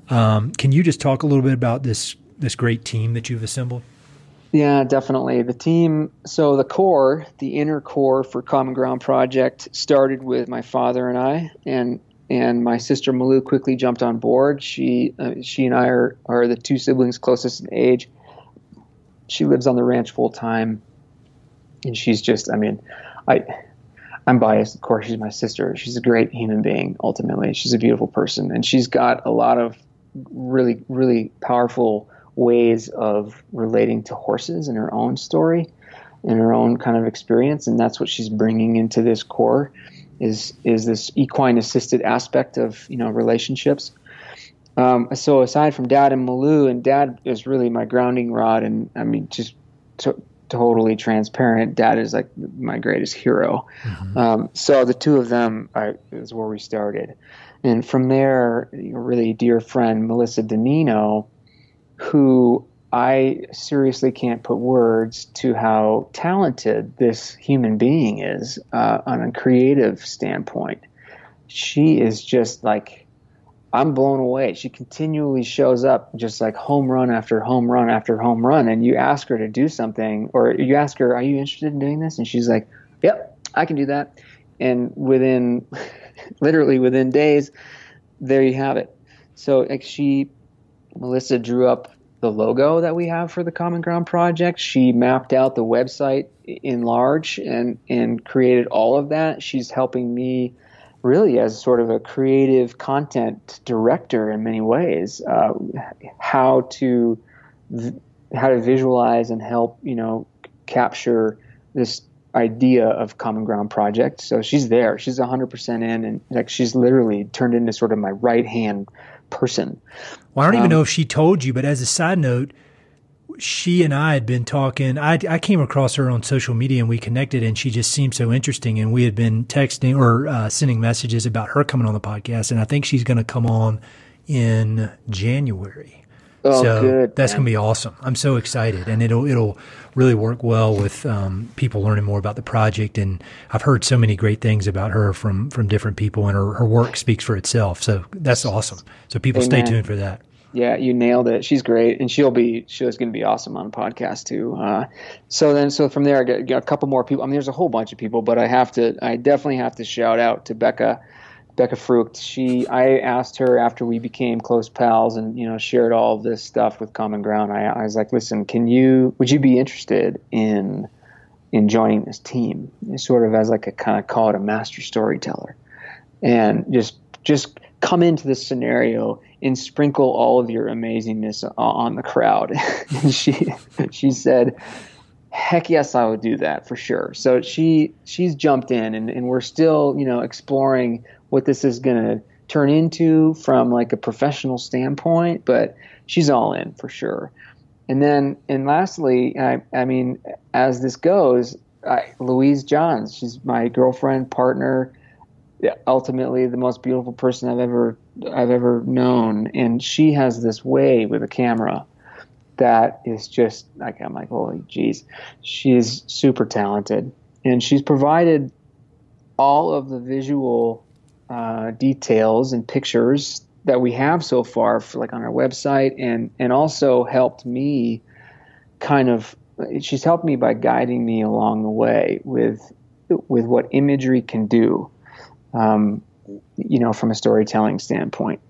Um, can you just talk a little bit about this this great team that you've assembled? Yeah, definitely. The team, so the core, the inner core for Common Ground Project started with my father and I, and and my sister Malou quickly jumped on board. She uh, she and I are, are the two siblings closest in age. She lives on the ranch full time, and she's just, I mean, I I'm biased, of course. She's my sister. She's a great human being. Ultimately, she's a beautiful person, and she's got a lot of really, really powerful ways of relating to horses in her own story, in her own kind of experience, and that's what she's bringing into this core. Is is this equine assisted aspect of you know relationships? Um, so aside from Dad and Malou, and Dad is really my grounding rod, and I mean just to, totally transparent, Dad is like my greatest hero. Mm-hmm. Um, so the two of them I, is where we started, and from there, really dear friend Melissa Danino, who I seriously can't put words to how talented this human being is uh, on a creative standpoint. She is just like I'm blown away. She continually shows up just like home run after home run after home run. And you ask her to do something, or you ask her, Are you interested in doing this? And she's like, Yep, I can do that. And within literally within days, there you have it. So like she, Melissa drew up the logo that we have for the Common Ground project. She mapped out the website in large and and created all of that. She's helping me really as sort of a creative content director in many ways, uh, how to how to visualize and help you know capture this idea of common ground project. So she's there. She's 100% in and like she's literally turned into sort of my right hand person. Well, I don't um, even know if she told you, but as a side note, she and I had been talking. I, I came across her on social media and we connected, and she just seemed so interesting. And we had been texting or uh, sending messages about her coming on the podcast. And I think she's going to come on in January. Oh, so good, that's going to be awesome. I'm so excited, and it'll it'll really work well with um, people learning more about the project. And I've heard so many great things about her from from different people, and her, her work speaks for itself. So that's awesome. So people Amen. stay tuned for that. Yeah, you nailed it. She's great, and she'll be she's going to be awesome on a podcast too. Uh, so then, so from there, I got, a couple more people. I mean, there's a whole bunch of people, but I have to, I definitely have to shout out to Becca Becca Frucht, she I asked her after we became close pals and you know shared all of this stuff with Common Ground. I, I was like, listen, can you would you be interested in in joining this team, sort of as like a kind of call it a master storyteller, and just just come into this scenario and sprinkle all of your amazingness on the crowd. and she she said, heck yes, I would do that for sure. So she she's jumped in, and, and we're still you know exploring what this is going to turn into from like a professional standpoint, but she's all in for sure. And then, and lastly, I, I mean, as this goes, I, Louise Johns, she's my girlfriend, partner, ultimately the most beautiful person I've ever I've ever known, and she has this way with a camera that is just like I'm like, holy jeez, she's super talented, and she's provided all of the visual uh, details and pictures that we have so far, for, like on our website, and and also helped me kind of. She's helped me by guiding me along the way with with what imagery can do, um, you know, from a storytelling standpoint.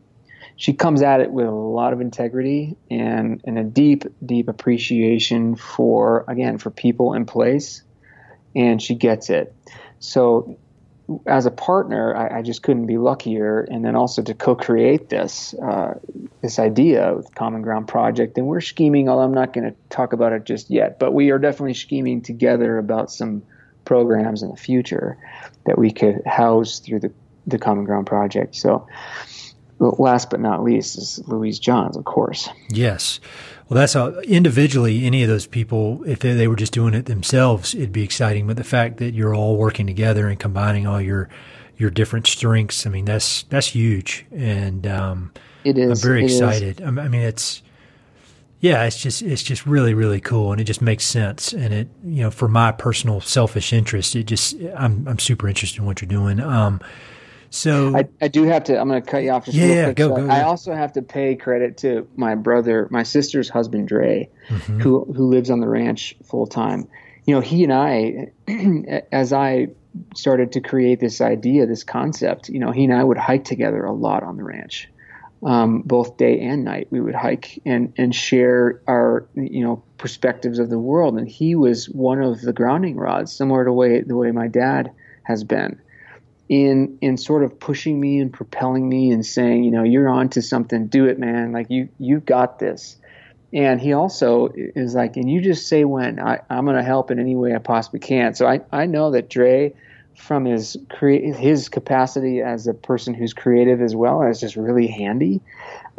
She comes at it with a lot of integrity and, and a deep, deep appreciation for, again, for people and place, and she gets it. So as a partner, I, I, just couldn't be luckier. And then also to co-create this uh, this idea with Common Ground Project, and we're scheming. Although I'm not going to talk about it just yet, but we are definitely scheming together about some programs in the future that we could house through the the Common Ground Project. So, last but not least is Louise Johns, of course. Yes. Well, that's how individually any of those people, if they, they, were just doing it themselves, it'd be exciting. But the fact that you're all working together and combining all your your different strengths, I mean, that's that's huge. And um, it is. I'm very excited. Is. I mean, it's yeah, it's just it's just really really cool, and it just makes sense. And it you know, for my personal selfish interest, it just I'm I'm super interested in what you're doing. Um, so I, I do have to. I'm going to cut you off just yeah, real quick. Go, so go. I also have to pay credit to my brother, my sister's husband, Dre, mm-hmm. who who lives on the ranch full time. You know, he and I, as I started to create this idea, this concept, you know, he and I would hike together a lot on the ranch, um, both day and night. We would hike and and share our you know perspectives of the world. And he was one of the grounding rods, similar to the way the way my dad has been in in sort of pushing me and propelling me and saying, you know, you're on to something, do it, man. Like you you've got this. And he also is like, and you just say when I, I'm going to help in any way I possibly can. So I, I know that Dre, from his crea- his capacity as a person who's creative as well as just really handy,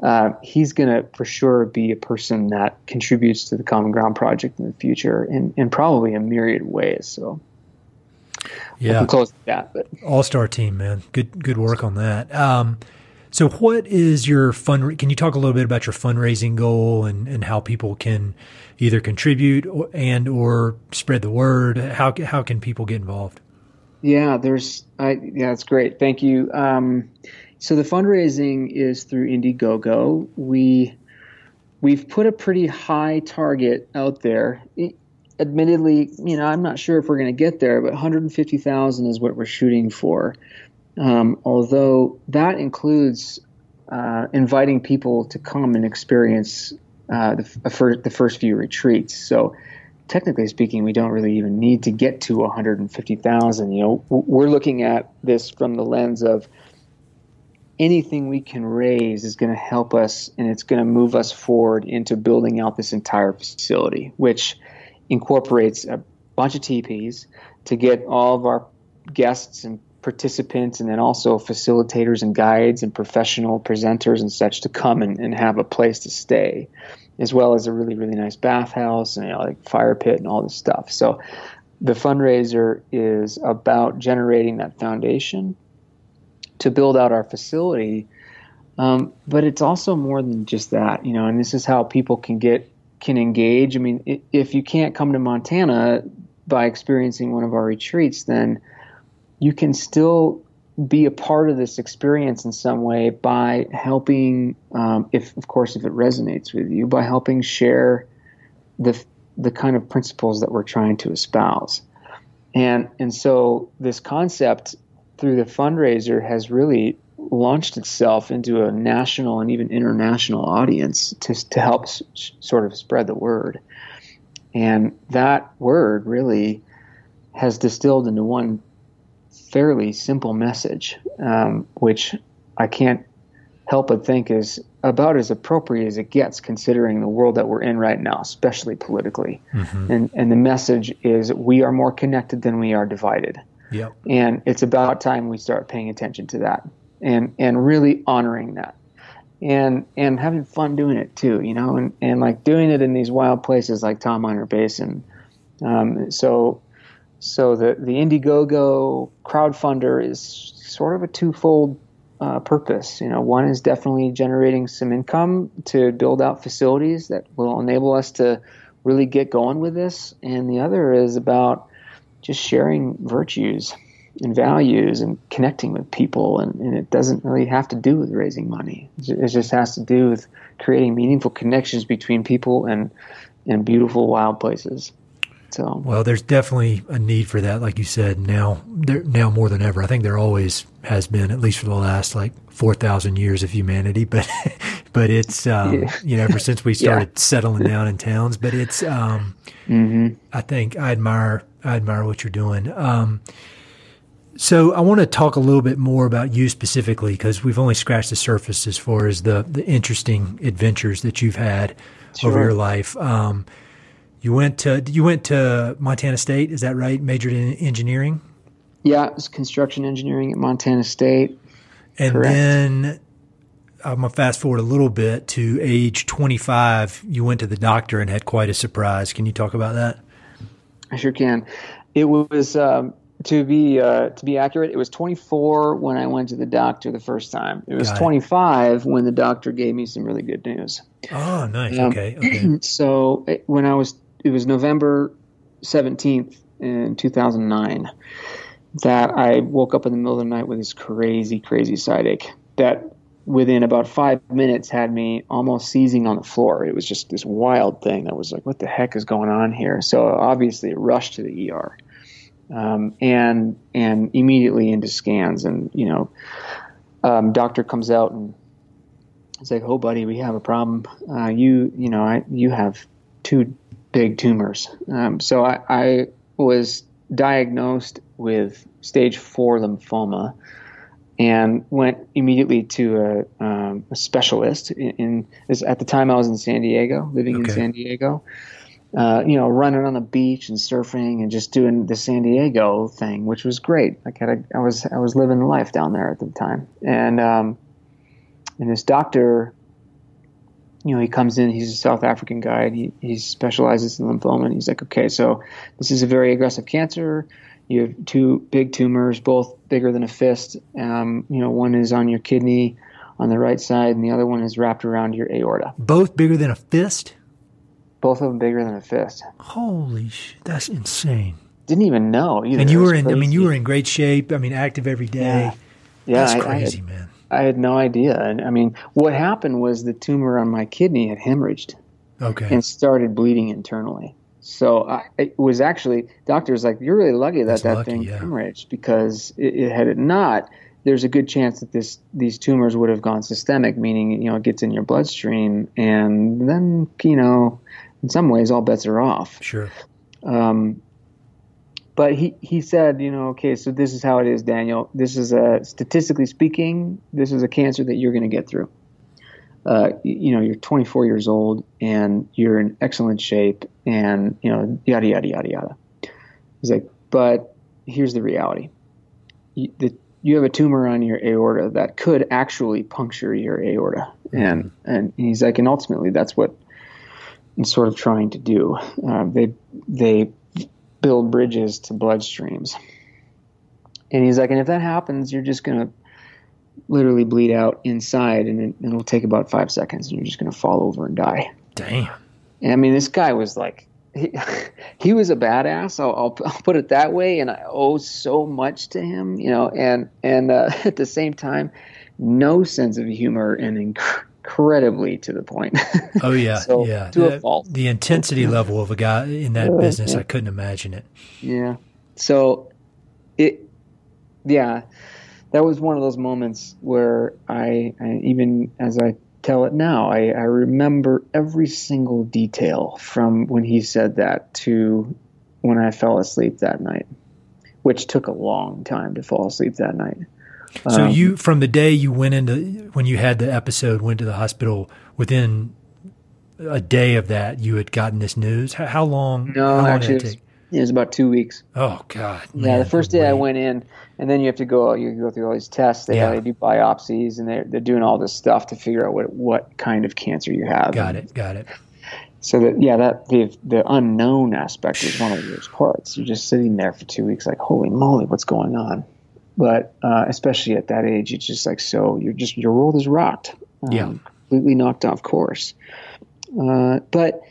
uh, he's going to for sure be a person that contributes to the Common Ground Project in the future in, in probably a myriad ways. So yeah, close to that. But all star team, man, good good work on that. Um, so, what is your fund? Can you talk a little bit about your fundraising goal and, and how people can either contribute or, and or spread the word? How how can people get involved? Yeah, there's. I, yeah, that's great. Thank you. Um, so the fundraising is through Indiegogo. We we've put a pretty high target out there admittedly, you know, I'm not sure if we're going to get there, but 150,000 is what we're shooting for. Um, although that includes uh, inviting people to come and experience uh, the, first, the first few retreats. So, technically speaking, we don't really even need to get to 150,000. You know, we're looking at this from the lens of anything we can raise is going to help us and it's going to move us forward into building out this entire facility, which incorporates a bunch of TPs to get all of our guests and participants and then also facilitators and guides and professional presenters and such to come and, and have a place to stay as well as a really really nice bathhouse and you know, like fire pit and all this stuff so the fundraiser is about generating that foundation to build out our facility um, but it's also more than just that you know and this is how people can get can engage. I mean, if you can't come to Montana by experiencing one of our retreats, then you can still be a part of this experience in some way by helping, um, if of course if it resonates with you, by helping share the the kind of principles that we're trying to espouse. And and so this concept through the fundraiser has really launched itself into a national and even international audience to to help s- sort of spread the word. And that word really has distilled into one fairly simple message, um, which I can't help but think is about as appropriate as it gets considering the world that we're in right now, especially politically. Mm-hmm. And, and the message is we are more connected than we are divided. Yep. And it's about time we start paying attention to that and, and really honoring that. And and having fun doing it too, you know, and, and like doing it in these wild places like Tom Miner Basin. Um, so so the the Indiegogo crowdfunder is sort of a twofold uh, purpose. You know, one is definitely generating some income to build out facilities that will enable us to really get going with this, and the other is about just sharing virtues and values and connecting with people. And, and, it doesn't really have to do with raising money. It just has to do with creating meaningful connections between people and, and beautiful wild places. So, well, there's definitely a need for that, like you said. Now, there, now more than ever. I think there always has been, at least for the last like four thousand years of humanity. But, but it's um, yeah. you know ever since we started yeah. settling down in towns. But it's um, mm-hmm. I think I admire I admire what you're doing. Um, so I want to talk a little bit more about you specifically because we've only scratched the surface as far as the the interesting adventures that you've had sure. over your life. Um, you went to you went to Montana State, is that right? Majored in engineering. Yeah, it was construction engineering at Montana State. And Correct. then I'm gonna fast forward a little bit to age 25. You went to the doctor and had quite a surprise. Can you talk about that? I sure can. It was um, to be uh, to be accurate, it was 24 when I went to the doctor the first time. It was Got 25 it. when the doctor gave me some really good news. Oh, nice. Um, okay. Okay. So it, when I was, it was November 17th in 2009 that I woke up in the middle of the night with this crazy, crazy side ache that within about five minutes had me almost seizing on the floor. It was just this wild thing that was like, what the heck is going on here? So obviously, rushed to the ER um, and and immediately into scans. And you know, um, doctor comes out and it's like, "Oh, buddy, we have a problem. Uh, you you know, I, you have two big tumors." Um, so I, I was diagnosed with stage four lymphoma and went immediately to a, um, a specialist in, in, at the time I was in San Diego, living okay. in San Diego uh, you know, running on the beach and surfing and just doing the San Diego thing, which was great. Like I, I was I was living life down there at the time, and um, and this doctor, you know, he comes in. He's a South African guy. And he he specializes in lymphoma, and he's like, okay, so this is a very aggressive cancer. You have two big tumors, both bigger than a fist. Um, you know, one is on your kidney on the right side, and the other one is wrapped around your aorta. Both bigger than a fist both of them bigger than a fist. Holy shit, that's insane. Didn't even know either. And you were in, crazy. I mean, you were in great shape. I mean, active every day. Yeah, yeah that's I, crazy, I had, man. I had no idea. And I mean, what happened was the tumor on my kidney had hemorrhaged. Okay. And started bleeding internally. So I, it was actually doctors like you're really lucky that that's that lucky, thing yeah. hemorrhaged because it, it, had it not, there's a good chance that this these tumors would have gone systemic, meaning you know it gets in your bloodstream, and then you know in some ways, all bets are off. Sure. Um, but he, he said, you know, okay, so this is how it is, Daniel. This is a statistically speaking, this is a cancer that you're going to get through. Uh, you know, you're 24 years old and you're in excellent shape, and you know, yada yada yada yada. He's like, but here's the reality: you, the, you have a tumor on your aorta that could actually puncture your aorta, and and he's like, and ultimately, that's what I'm sort of trying to do. Uh, they they build bridges to bloodstreams, and he's like, and if that happens, you're just gonna literally bleed out inside, and it, it'll take about five seconds, and you're just gonna fall over and die. Damn. And I mean, this guy was like. He, he was a badass. I'll, I'll, I'll, put it that way, and I owe so much to him, you know. And and uh, at the same time, no sense of humor and inc- incredibly to the point. Oh yeah, so, yeah. To the, a fault. The intensity level of a guy in that business, I couldn't imagine it. Yeah. So it yeah, that was one of those moments where I, I even as I tell it now, I, I remember every single detail from when he said that to when I fell asleep that night, which took a long time to fall asleep that night. So um, you, from the day you went into when you had the episode, went to the hospital. Within a day of that, you had gotten this news. How, how long? No, how long actually, it, it, was about two weeks. Oh God! Man, yeah, the first day wait. I went in, and then you have to go. You go through all these tests. They, yeah. they do biopsies, and they're they're doing all this stuff to figure out what what kind of cancer you have. Got it. Got it. So that yeah, that the the unknown aspect is one of those parts. You're just sitting there for two weeks, like holy moly, what's going on? But uh, especially at that age, it's just like so you're just your world is rocked, um, yeah, completely knocked off course. Uh, but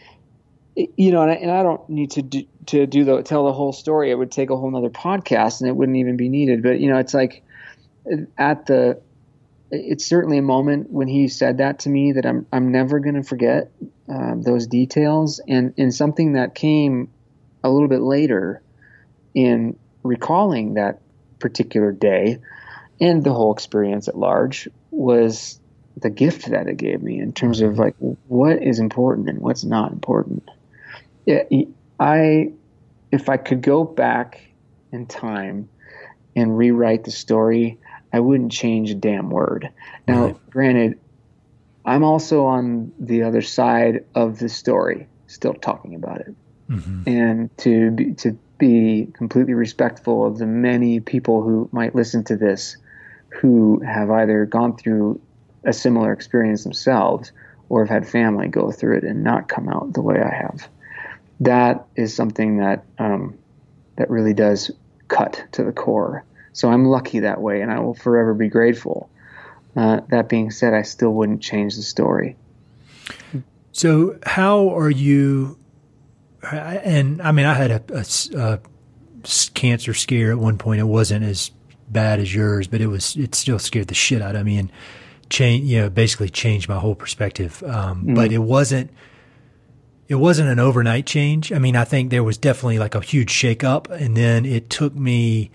you know, and I, and I, don't need to do, to do the tell the whole story. It would take a whole other podcast, and it wouldn't even be needed. But you know, it's like at the it's certainly a moment when he said that to me that I'm I'm never going to forget um, those details, and and something that came a little bit later in recalling that particular day and the whole experience at large was the gift that it gave me in terms of like what is important and what's not important. It, I, if I could go back in time and rewrite the story, I wouldn't change a damn word. Now, right. granted, I'm also on the other side of the story, still talking about it, mm-hmm. and to be, to be completely respectful of the many people who might listen to this who have either gone through a similar experience themselves or have had family go through it and not come out the way I have. That is something that um, that really does cut to the core. So I'm lucky that way, and I will forever be grateful. Uh, that being said, I still wouldn't change the story. So, how are you and I mean, I had a, a, a, cancer scare at one point. It wasn't as bad as yours, but it was. It still scared the shit out of me and change. You know, basically changed my whole perspective. Um, mm. But it wasn't. It wasn't an overnight change. I mean, I think there was definitely like a huge shakeup, and then it took me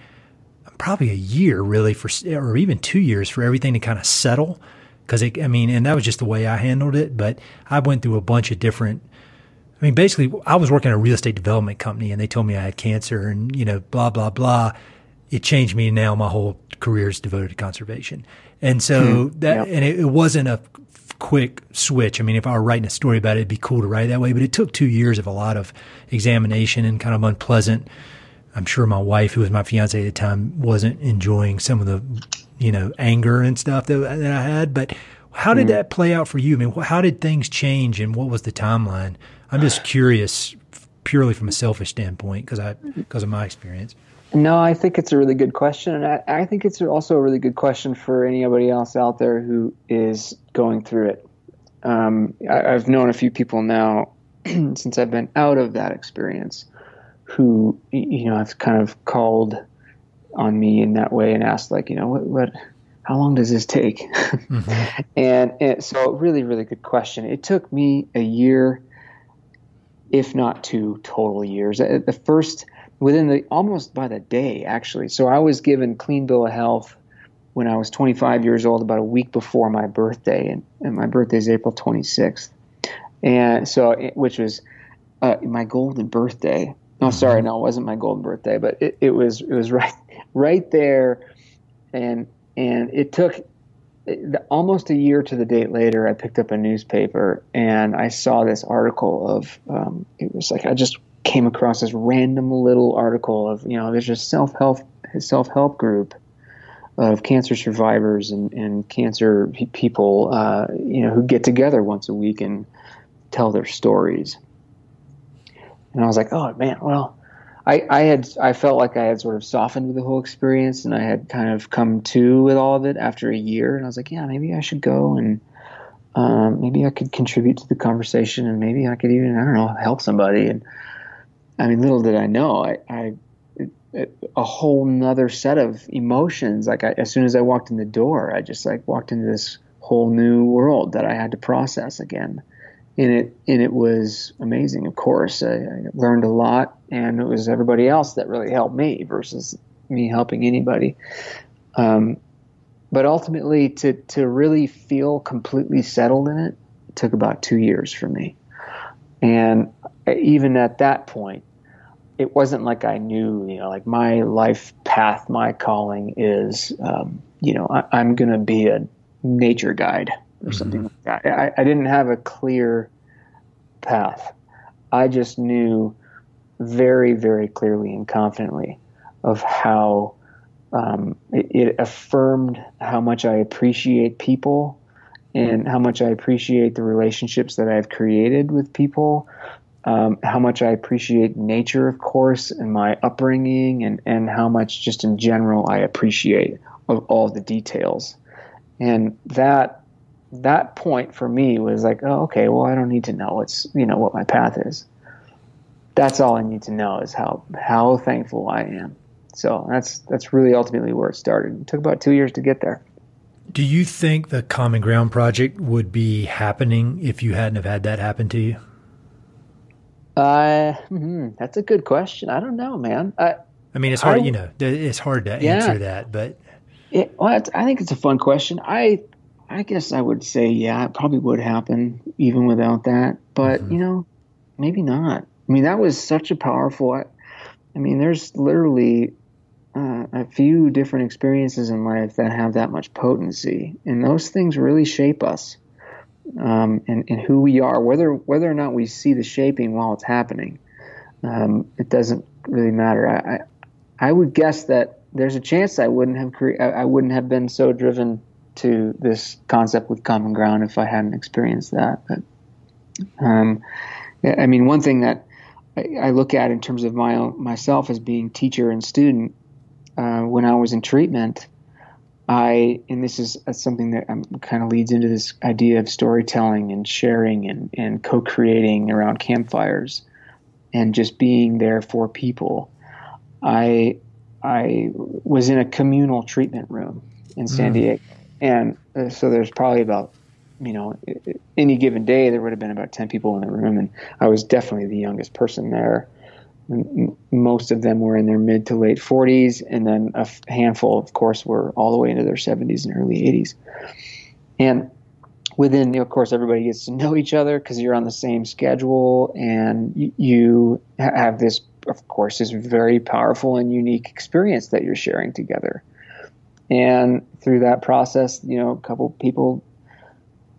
probably a year, really, for or even two years for everything to kind of settle. Because I mean, and that was just the way I handled it. But I went through a bunch of different I mean, basically, I was working at a real estate development company, and they told me I had cancer, and you know, blah blah blah. It changed me. Now my whole career is devoted to conservation, and so hmm. that, yep. and it, it, wasn't a quick switch. I mean, if I were writing a story about it, it'd be cool to write that way, but it took two years of a lot of examination and kind of unpleasant. I'm sure my wife, who was my fiance at the time, wasn't enjoying some of the, you know, anger and stuff that, that I had. But how did mm. that play out for you? I mean, how did things change, and what was the timeline? I'm just curious, purely from a selfish standpoint, because I because of my experience. No, I think it's a really good question, and I, I, think it's also a really good question for anybody else out there who is going through it. Um, I, have known a few people now since I've been out of that experience, who you know have kind of called on me in that way and asked, like, you know, what, what how long does this take? mm-hmm. and, and so, really, really good question. It took me a year if not two total years. Uh, the first within the almost by the day actually. So I was given clean bill of health when I was 25 years old, about a week before my birthday, and, and my birthday is April 26th, and so which was uh, my golden birthday. No, mm-hmm. sorry, no, it wasn't my golden birthday, but it, it was it was right right there, and and it took almost a year to the date later, I picked up a newspaper and I saw this article of um, it was like I just came across this random little article of you know there's a self help self help group of cancer survivors and, and cancer people uh, you know who get together once a week and tell their stories. And I was like, oh man, well, I, I had I felt like I had sort of softened with the whole experience, and I had kind of come to with all of it after a year. And I was like, yeah, maybe I should go and um, maybe I could contribute to the conversation, and maybe I could even I don't know help somebody. And I mean, little did I know, I, I a whole nother set of emotions. Like I, as soon as I walked in the door, I just like walked into this whole new world that I had to process again and it and it was amazing. Of course, I, I, learned a lot, and it was everybody else that really helped me versus me helping anybody. Um, but ultimately, to to really feel completely settled in it took about two years for me. And even at that point, it wasn't like I knew, you know, like my life path, my calling is, um, you know, I, am going to be a nature guide or mm-hmm. something like that. I, I didn't have a clear path. I just knew very, very clearly and confidently of how um, it, it, affirmed how much I appreciate people and how much I appreciate the relationships that I've created with people. Um, how much I appreciate nature, of course, and my upbringing, and, and how much just in general I appreciate of all the details. And that that point for me was like, oh, okay, well, I don't need to know what's you know what my path is. That's all I need to know is how how thankful I am. So that's that's really ultimately where it started. It took about two years to get there. Do you think the Common Ground project would be happening if you hadn't have had that happen to you? Uh, hmm, that's a good question. I don't know, man. I, I mean, it's hard. I, you know, it's hard to yeah, answer that, but it, well, I think it's a fun question. I, I guess I would say, yeah, it probably would happen even without that. But mm-hmm. you know, maybe not. I mean, that was such a powerful. I, I mean, there's literally uh, a few different experiences in life that have that much potency, and those things really shape us um, and, and who we are. Whether whether or not we see the shaping while it's happening, um, it doesn't really matter. I, I, I would guess that there's a chance I wouldn't have cre- I wouldn't have been so driven to this concept with common ground if I hadn't experienced that. But um, I mean, one thing that I, look at in terms of my own, myself as being teacher and student uh, when I was in treatment, I and this is uh, something that um, kind of leads into this idea of storytelling and sharing and, and co-creating around campfires and just being there for people. I I was in a communal treatment room in San mm. And uh, so there's probably about you know any given day there would have been about 10 people in the room and i was definitely the youngest person there most of them were in their mid to late 40s, and then a handful, of course, were all the way into their 70s and early 80s. And within, of course, everybody gets to know each other because you're on the same schedule, and you have this, of course, this very powerful and unique experience that you're sharing together. And through that process, you know, a couple people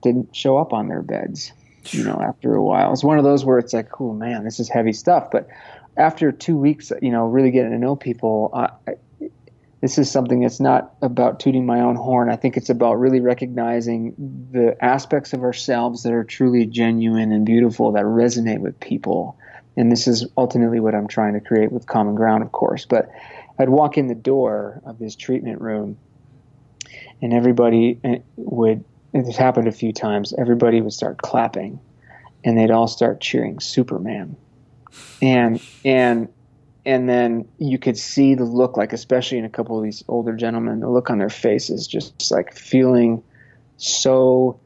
didn't show up on their beds you know, after a while. It's one of those where it's like, oh man, this is heavy stuff. But after two weeks, you know, really getting to know people, I, this is something that's not about tooting my own horn. I think it's about really recognizing the aspects of ourselves that are truly genuine and beautiful that resonate with people. And this is ultimately what I'm trying to create with Common Ground, of course. But I'd walk in the door of this treatment room, and everybody eh, would, it's happened a few times, everybody would start clapping, and they'd all start cheering Superman. And and and then you could see the look like especially in a couple of these older gentlemen the look on their faces just like feeling so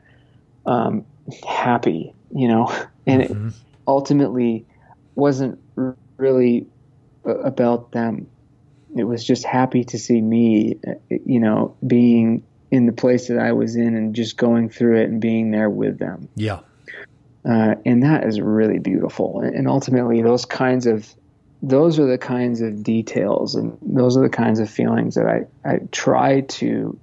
um, happy you know? And mm-hmm. it ultimately wasn't really about them it was just happy to see me you know being in the place that I was in and just going through it and being there with them yeah uh, and that is really beautiful. And ultimately, those kinds of those are the kinds of details and those are the kinds of feelings that I, I try to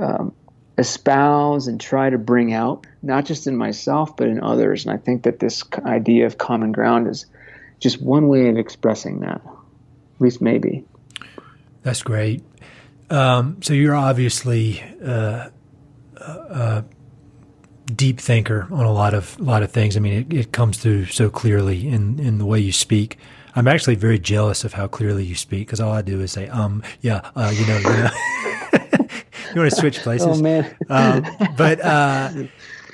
um, espouse and try to bring out, not just in myself, but in others. And I think that this idea of common ground is just one way of expressing that, at least maybe. That's great. Um, so you're obviously uh, uh, uh deep thinker on a lot of a lot of things. I mean, it, it comes through so clearly in in the way you speak. I'm actually very jealous of how clearly you speak because all I do is say, um, yeah, uh, you know, you know. you want to switch places? Oh man! um, but uh,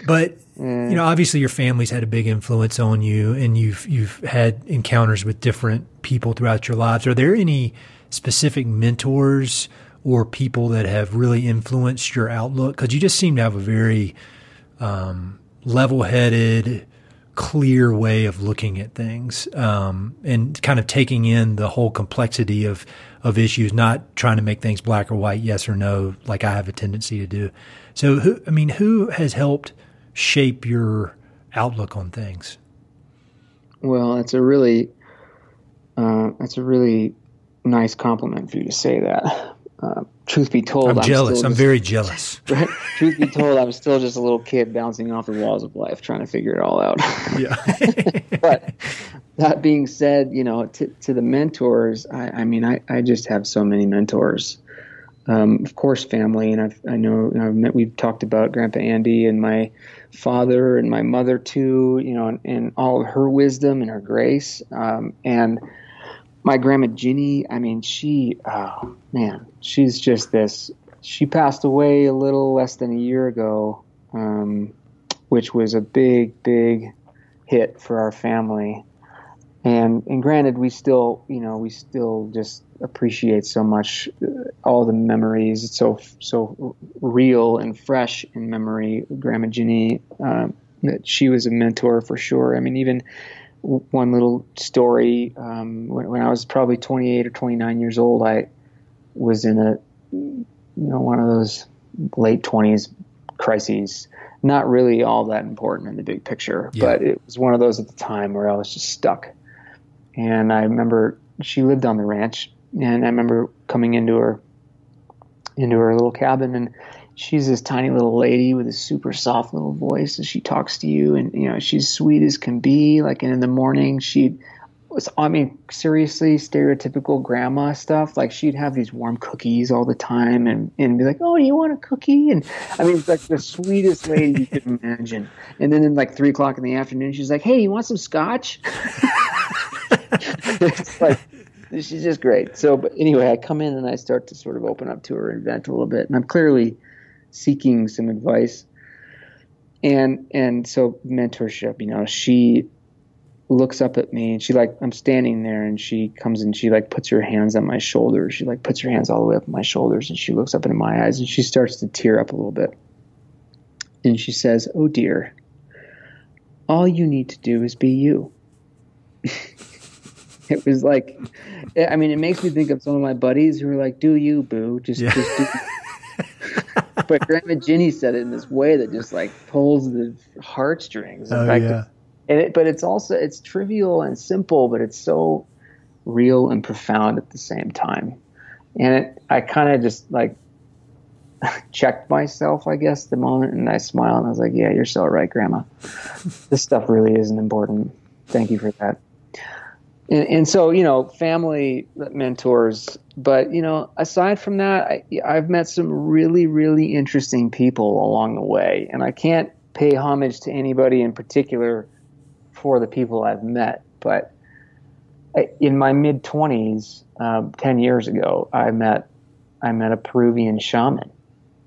but mm. you know, obviously, your family's had a big influence on you, and you've you've had encounters with different people throughout your lives. Are there any specific mentors or people that have really influenced your outlook? Because you just seem to have a very um, level headed, clear way of looking at things um, and kind of taking in the whole complexity of of issues, not trying to make things black or white, yes or no, like I have a tendency to do. So, who I mean, who has helped shape your outlook on things? Well, it's a really uh, a really nice compliment for you to say that. Uh, truth be told, I'm, I'm jealous. I'm just, very jealous. Right? Truth be told, I'm still just a little kid bouncing off the walls of life, trying to figure it all out. Yeah. but that being said, you know, to, to the mentors, I, I mean, I, I just have so many mentors. Um, of course, family, and I've, I know, you know I've met, we've talked about Grandpa Andy and my father and my mother too, you know, and, and all of her wisdom and her grace. Um, and my grandma Ginny, I mean, she, oh man, she's just this. She passed away a little less than a year ago, um, which was a big, big hit for our family. And and granted, we still, you know, we still just appreciate so much uh, all the memories. It's so so real and fresh in memory. Grandma Ginny, um, that she was a mentor for sure. I mean, even one little story. Um, when, when, I was probably 28 or 29 years old, I was in a, you know, one of those late 20s crises. Not really all that important in the big picture, yeah. but it was one of those at the time where I was just stuck. And I remember she lived on the ranch, and I remember coming into her, into her little cabin, and she's this tiny little lady with a super soft little voice and she talks to you and you know she's sweet as can be like and in the morning she'd was I mean seriously stereotypical grandma stuff like she'd have these warm cookies all the time and and be like oh do you want a cookie? And I mean it's like the sweetest lady you could imagine. And then in like three o'clock in the afternoon she's like hey you want some scotch? It's like she's just great. So but anyway I come in and I start to sort of open up to her and vent a little bit and I'm clearly seeking some advice. And and so mentorship, you know, she looks up at me and she like I'm standing there and she comes and she like puts her hands on my shoulders. She like puts her hands all the way up my shoulders and she looks up into my eyes and she starts to tear up a little bit. And she says, "Oh dear. All you need to do is be you." it was like I mean, it makes me think of some of my buddies who are like, "Do you, boo? Just yeah. just do but Grandma Ginny said it in this way that just like pulls the heartstrings. In oh, fact, yeah. and it, but it's also it's trivial and simple, but it's so real and profound at the same time. And it, I kind of just like checked myself, I guess, the moment, and I smiled and I was like, "Yeah, you're so right, Grandma. this stuff really isn't important. Thank you for that." And, and, so you know family mentors but you know aside from that I, i've met some really really interesting people along the way and i can't pay homage to anybody in particular for the people i've met but in my mid 20s um, 10 years ago i met i met a peruvian shaman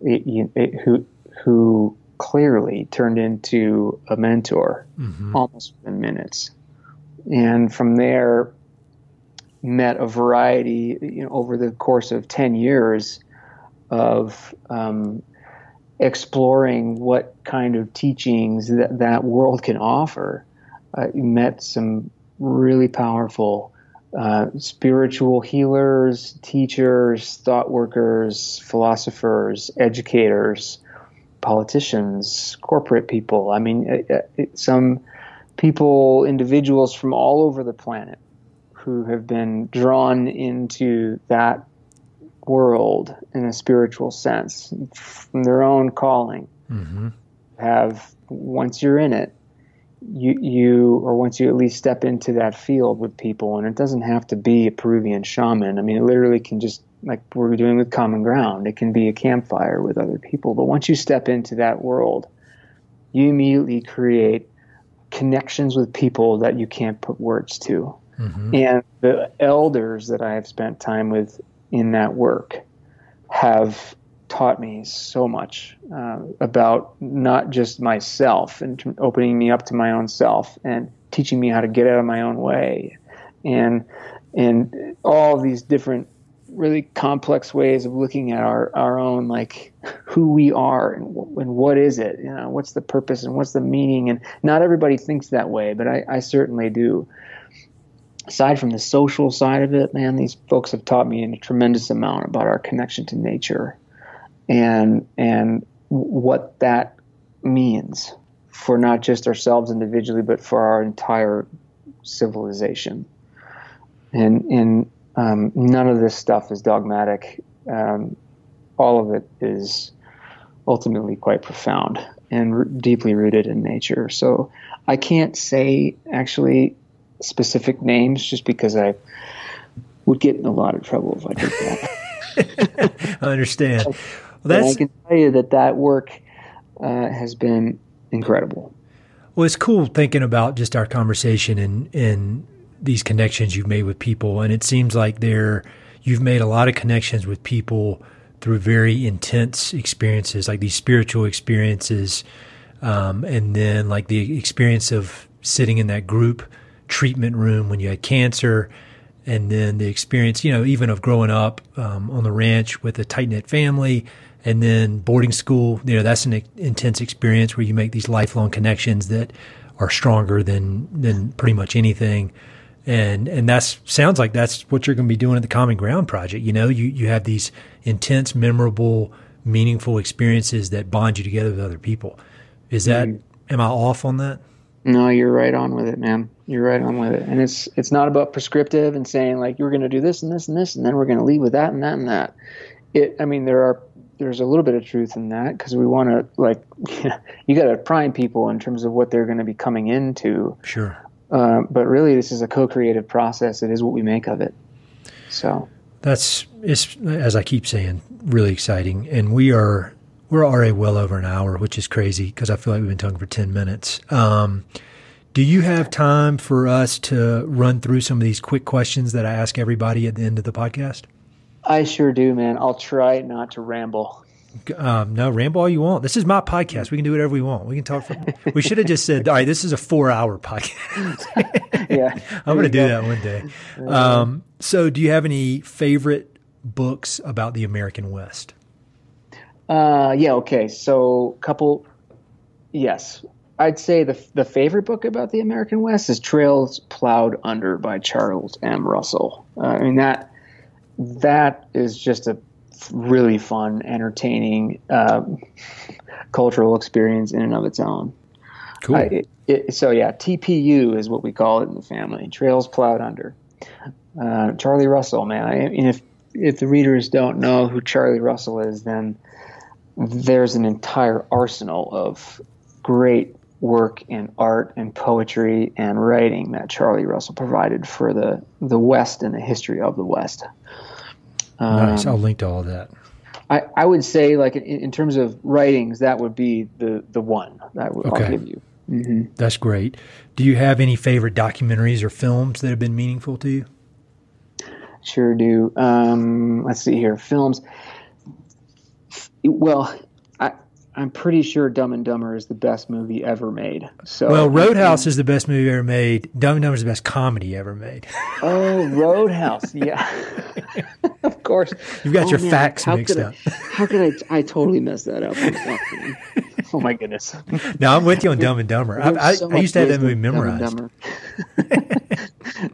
it, it, who who clearly turned into a mentor mm-hmm. almost within minutes and from there met a variety you know over the course of 10 years of um, exploring what kind of teachings that that world can offer. Uh, met some really powerful uh, spiritual healers teachers thought workers philosophers educators politicians corporate people. I mean it, it, some people, individuals from all over the planet who have been drawn into that world in a spiritual sense from their own calling mm-hmm. have once you're in it you you or once you at least step into that field with people and it doesn't have to be a peruvian shaman i mean it literally can just like we're doing with common ground it can be a campfire with other people but once you step into that world you immediately create connections with people that you can't put words to. Mm-hmm. And the elders that I have spent time with in that work have taught me so much uh, about not just myself and opening me up to my own self and teaching me how to get out of my own way and and all these different really complex ways of looking at our, our own like who we are and, and what is it? You know what's the purpose and what's the meaning? And not everybody thinks that way but I, I certainly do. Aside from the social side of it man these folks have taught me a tremendous amount about our connection to nature and and what that means for not just ourselves individually but for our entire civilization. And and um, none of this stuff is dogmatic. Um, all of it is ultimately quite profound and r- deeply rooted in nature. So I can't say actually specific names just because I would get in a lot of trouble if I did that. I understand. Well, that's, I can tell you that that work uh, has been incredible. Well, it's cool thinking about just our conversation and and these connections you've made with people, and it seems like there you've made a lot of connections with people through very intense experiences, like these spiritual experiences, um, and then like the experience of sitting in that group treatment room when you had cancer, and then the experience, you know, even of growing up um, on the ranch with a tight knit family, and then boarding school. You know, that's an intense experience where you make these lifelong connections that are stronger than than pretty much anything and and that's sounds like that's what you're going to be doing at the Common Ground project. You know, you you have these intense, memorable, meaningful experiences that bond you together with other people. Is that mm-hmm. am I off on that? No, you're right on with it, man. You're right on with it. And it's it's not about prescriptive and saying like you're going to do this and this and this and then we're going to leave with that and that and that. It I mean there are there's a little bit of truth in that because we want to like you got to prime people in terms of what they're going to be coming into. Sure. Uh, but really, this is a co-creative process. It is what we make of it. So that's it's as I keep saying, really exciting. And we are we're already well over an hour, which is crazy because I feel like we've been talking for ten minutes. Um, do you have time for us to run through some of these quick questions that I ask everybody at the end of the podcast? I sure do, man. I'll try not to ramble. Um, no, ramble all you want. This is my podcast. We can do whatever we want. We can talk. For, we should have just said, "All right, this is a four-hour podcast." yeah, I'm going to do go. that one day. Um, so, do you have any favorite books about the American West? Uh, yeah. Okay. So, couple. Yes, I'd say the the favorite book about the American West is Trails Plowed Under by Charles M. Russell. Uh, I mean that that is just a really fun, entertaining um, cultural experience in and of its own. Cool. Uh, it, it, so yeah, TPU is what we call it in the family. Trails plowed under. Uh, Charlie Russell, man. I, if if the readers don't know who Charlie Russell is, then there's an entire arsenal of great work in art and poetry and writing that Charlie Russell provided for the the West and the history of the West. Um, nice. I'll link to all that. I, I would say, like in, in, terms of writings, that would be the the one that would, okay. I'll give you. Mm-hmm. That's great. Do you have any favorite documentaries or films that have been meaningful to you? Sure do. Um, let's see here. Films. Well, I, I'm pretty sure Dumb and Dumber is the best movie ever made. So well, Roadhouse is the best movie ever made. Dumb and Dumber is the best comedy ever made. oh, Roadhouse, yeah, course. You've got oh, your man. facts how mixed up. I, how could I? I totally messed that up. oh my goodness. No, I'm with you on Dumb and Dumber. I, I, so I used to have that movie memorized.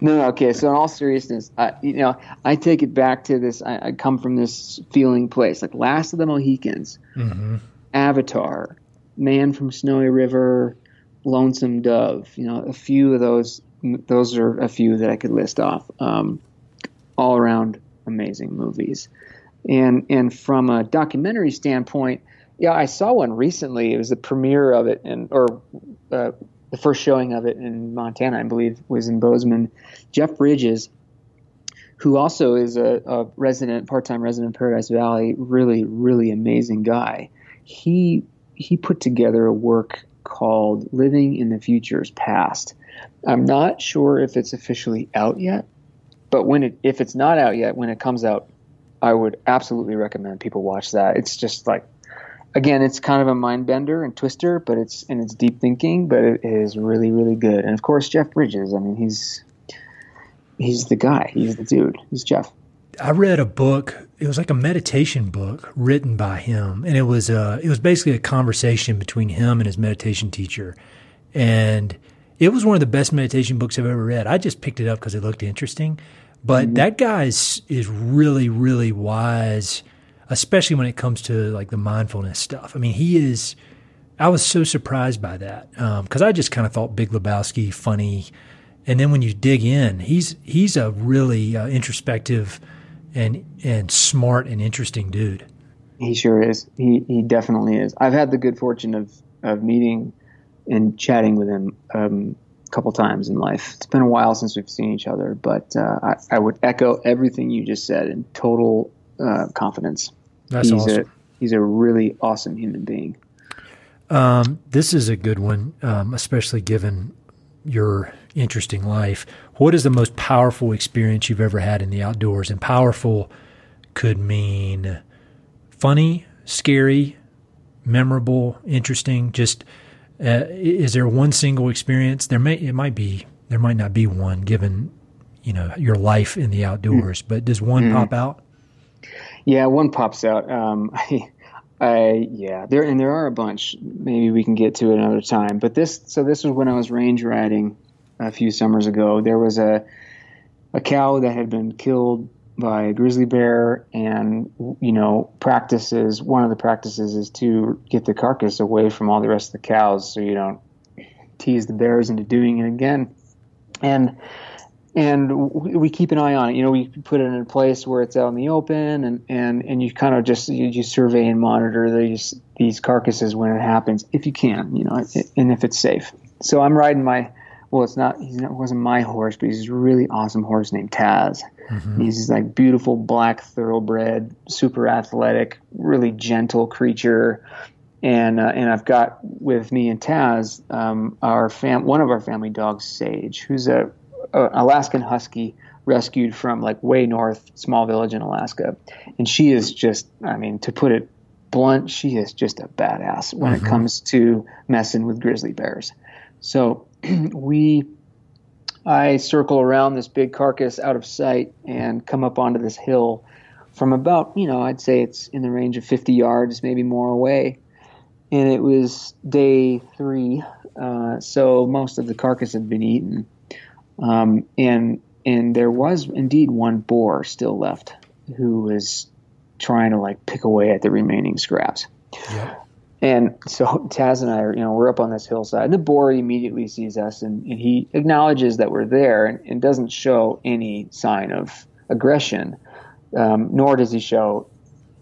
no, okay. So in all seriousness, I, you know, I take it back to this. I, I come from this feeling place, like Last of the Mohicans. Mm-hmm Avatar, Man from Snowy River, Lonesome Dove. You know, a few of those. Those are a few that I could list off. Um, all around amazing movies, and and from a documentary standpoint, yeah, I saw one recently. It was the premiere of it, and or uh, the first showing of it in Montana, I believe, was in Bozeman. Jeff Bridges, who also is a, a resident, part-time resident of Paradise Valley, really, really amazing guy he he put together a work called Living in the Future's Past. I'm not sure if it's officially out yet, but when it if it's not out yet, when it comes out, I would absolutely recommend people watch that. It's just like again, it's kind of a mind bender and twister, but it's and it's deep thinking, but it is really really good. And of course, Jeff Bridges. I mean, he's he's the guy. He's the dude. He's Jeff. I read a book. It was like a meditation book written by him, and it was uh, it was basically a conversation between him and his meditation teacher, and it was one of the best meditation books I've ever read. I just picked it up because it looked interesting, but mm-hmm. that guy is, is really really wise, especially when it comes to like the mindfulness stuff. I mean, he is. I was so surprised by that because um, I just kind of thought Big Lebowski funny, and then when you dig in, he's he's a really uh, introspective and and smart and interesting dude. He sure is. He he definitely is. I've had the good fortune of of meeting and chatting with him um, couple times in life. It's been a while since we've seen each other, but uh, I, I, would echo everything you just said in total uh, confidence. That's he's awesome. A, he's a really awesome human being. Um, this is a good one, um, especially given your interesting life. What is the most powerful experience you've ever had in the outdoors? And powerful could mean funny, scary, memorable, interesting. Just uh, is there one single experience? There may it might be there might not be one given you know your life in the outdoors, mm. but does one mm. pop out? Yeah, one pops out. Um, I, I yeah, there and there are a bunch. Maybe we can get to it another time. But this so this was when I was range riding a few summers ago. There was a a cow that had been killed by grizzly bear and you know practices one of the practices is to get the carcass away from all the rest of the cows so you don't tease the bears into doing it again. And and we keep an eye on it. You know we put it in a place where it's out in the open and and and you kind of just you, you survey and monitor these these carcasses when it happens if you can you know and if it's safe. So i'm riding my well, it's not. He wasn't my horse, but he's a really awesome horse named Taz. Mm-hmm. He's like beautiful black thoroughbred, super athletic, really gentle creature. And uh, and I've got with me and Taz um, our fam one of our family dogs, Sage, who's a, a Alaskan Husky rescued from like way north, small village in Alaska, and she is just. I mean, to put it blunt, she is just a badass when mm-hmm. it comes to messing with grizzly bears. So we I circle around this big carcass out of sight and come up onto this hill from about, you know, I'd say it's in the range of 50 yards, maybe more away. And it was day three, uh, so most of the carcass had been eaten. Um, and and there was indeed one boar still left who was trying to like pick away at the remaining scraps. Yep. And so Taz and I are, you know, we're up on this hillside, and the boar immediately sees us, and, and he acknowledges that we're there, and, and, doesn't show any sign of aggression, um, nor does he show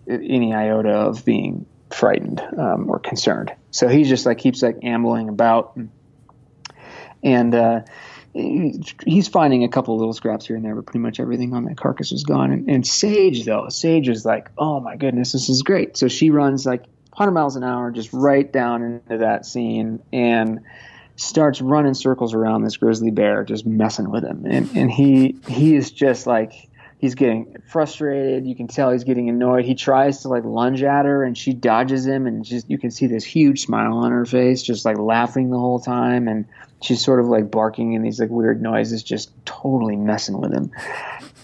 any iota of being frightened um, or concerned. So he just like keeps like ambling about, and, and uh, he's finding a couple little scraps here and there, but pretty much everything on that carcass was gone. And, and Sage though, Sage is like, oh my goodness, this is great. So she runs like 100 miles an hour, just right down into that scene, and starts running circles around this grizzly bear, just messing with him. And, and he he is just like he's getting frustrated. You can tell he's getting annoyed. He tries to like lunge at her, and she dodges him, and just you can see this huge smile on her face, just like laughing the whole time, and she's sort of like barking in these like weird noises, just totally messing with him.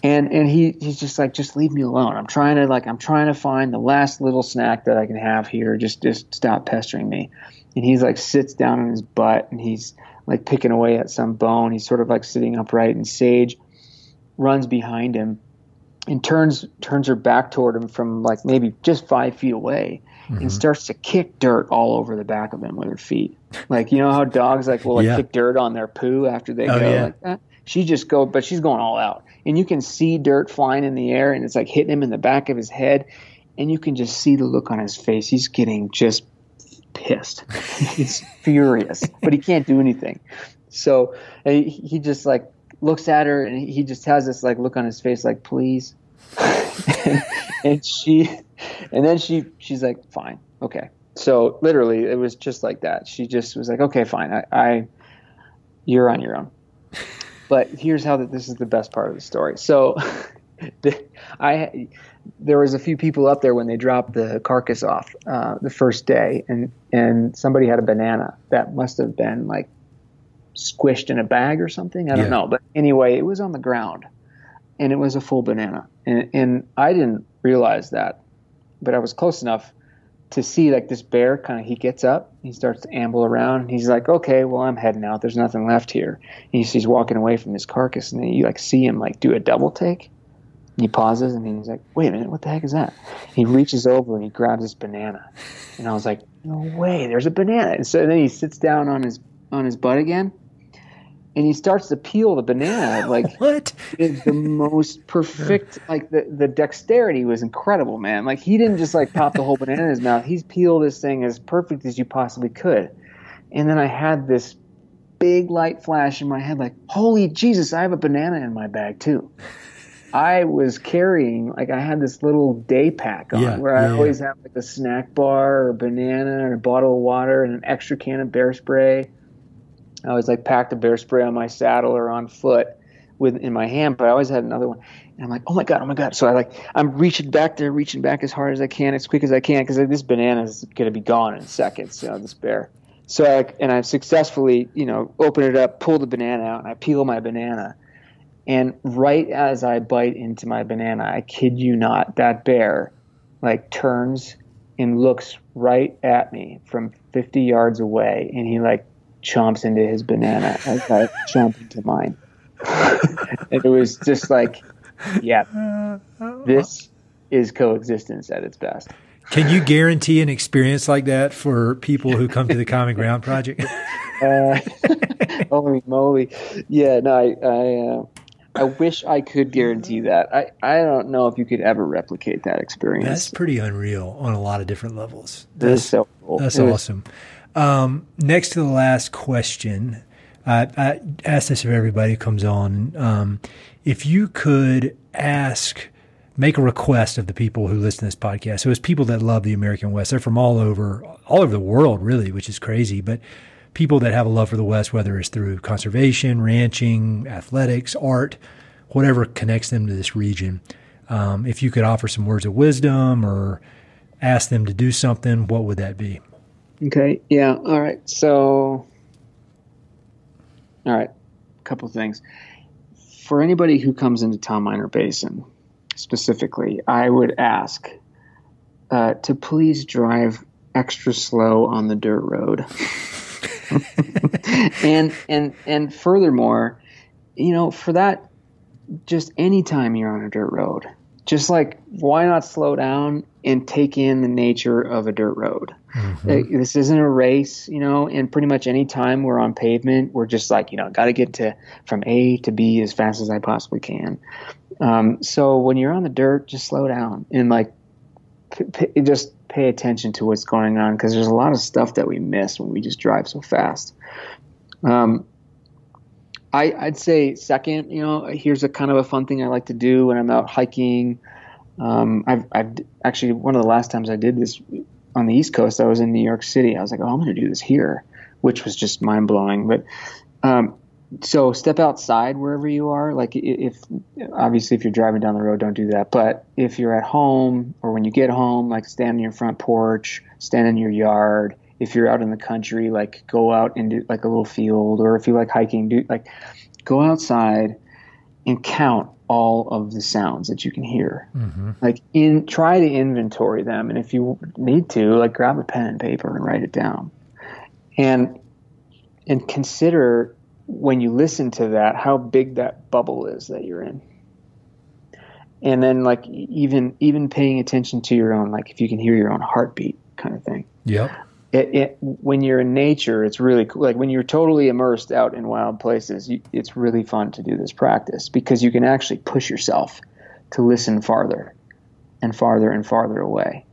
And and he he's just like just leave me alone. I'm trying to like i'm trying to find the last little snack that i can have here. Just just stop pestering me. And he's like sits down on his butt and he's like picking away at some bone. He's sort of like sitting upright and sage runs behind him and turns turns her back toward him from like maybe just five feet away mm-hmm. and starts to kick dirt all over the back of him with her feet. Like you know how dogs like will like yeah. kick dirt on their poo after they oh, go? yeah. like that? She just go but she's going all out. And you can see dirt flying in the air and it's like hitting him in the back of his head and you can just see the look on his face. He's getting just pissed. He's furious but he can't do anything. So he, he just like looks at her and he just has this like look on his face like please. And, and she and then she she's like fine okay so literally it was just like that she just was like okay fine i, I you're on your own but here's how that this is the best part of the story. So, the, I there was a few people up there when they dropped the carcass off uh, the first day, and and somebody had a banana that must have been like squished in a bag or something. I don't yeah. know, but anyway, it was on the ground, and it was a full banana. And, and I didn't realize that, but I was close enough to see like this bear kind of he gets up he starts to amble around he's like okay well i'm heading out. There's nothing left here. And he's, he's walking away from his carcass and then you like see him like do a double take he pauses and he's like wait a minute what the heck is that? He reaches over and he grabs this banana and i was like no way there's a banana. And so then he sits down on his on his butt again and he starts to peel the banana like what? is the most perfect like the, the dexterity was incredible man. Like he didn't just like pop the whole banana in his mouth. He's peeled this thing as perfect as you possibly could. And then i had this big light flash in my head like holy jesus i have a banana in my bag too. I was carrying like i had this little day pack on Yeah, where i yeah, always have like a snack bar or a banana and a bottle of water and an extra can of bear spray I always like packed a bear spray on my saddle or on foot with in my hand, but I always had another one. And I'm like, oh my god, oh my god. So I like I'm reaching back there, reaching back as hard as I can, as quick as I can, because this banana is gonna be gone in seconds. You know, this bear. So I and I successfully, you know, open it up, pull the banana out, and I peel my banana. And right as I bite into my banana, I kid you not, that bear like turns and looks right at me from 50 yards away, and he like chomps into his banana as I chomp into mine. and it was just like, yeah, this is coexistence at its best. Can you guarantee an experience like that for people who come to the Common Ground Project? Uh, holy moly! Yeah, no, I, I, uh, I wish I could guarantee that. I, I don't know if you could ever replicate that experience. That's pretty unreal on a lot of different levels. That is so cool. That's It was- awesome. Um, next to the last question, I, I ask this of everybody who comes on. Um, if you could ask, make a request of the people who listen to this podcast. So it's people that love the American West. They're from all over, all over the world, really, which is crazy. But people that have a love for the West, whether it's through conservation, ranching, athletics, art, whatever connects them to this region. Um, if you could offer some words of wisdom or ask them to do something, what would that be? Okay. Yeah. All right. So, all right. A couple things. For anybody who comes into Tom Miner Basin, specifically, I would ask uh, to please drive extra slow on the dirt road. and and and furthermore, you know, for that, just anytime you're on a dirt road, just like why not slow down and take in the nature of a dirt road? Uh, This isn't a race, you know, and pretty much any time we're on pavement, we're just like, you know, got to get to from A to B as fast as I possibly can. Um, so when you're on the dirt, just slow down and like p- p- just pay attention to what's going on because there's a lot of stuff that we miss when we just drive so fast. Um, I, I'd say second, you know, here's a kind of a fun thing I like to do when I'm out hiking. Um, I've, I've actually one of the last times I did this on the East Coast, I was in New York City. I was like, oh, I'm going to do this here, which was just mind blowing. But um, so step outside wherever you are. Like if obviously if you're driving down the road, don't do that. But if you're at home or when you get home, like stand on your front porch, stand in your yard. If you're out in the country, like go out into like a little field, or if you like hiking, do like go outside and count all of the sounds that you can hear. Mm-hmm. Like in try to inventory them, and if you need to, like grab a pen and paper and write it down, and and consider when you listen to that how big that bubble is that you're in. And then like even even paying attention to your own like if you can hear your own heartbeat kind of thing Yep. It, it when you're in nature, it's really cool. Like when you're totally immersed out in wild places, you, it's really fun to do this practice because you can actually push yourself to listen farther and farther and farther away.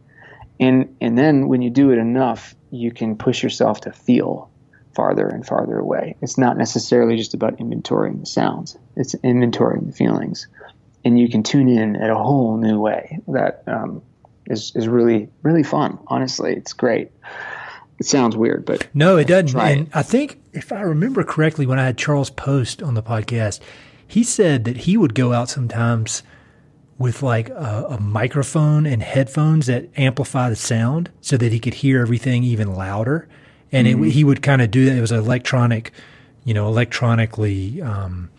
And and then when you do it enough, you can push yourself to feel farther and farther away. It's not necessarily just about inventorying the sounds; it's inventorying the feelings, and you can tune in at a whole new way that um, is is really really fun. Honestly, it's great. It sounds weird, but No, it doesn't. And I think if I remember correctly, when I had Charles Post on the podcast, he said that he would go out sometimes with like a, a microphone and headphones that amplify the sound so that he could hear everything even louder. And it, he would kind of do that. It was electronic, you know, electronically um,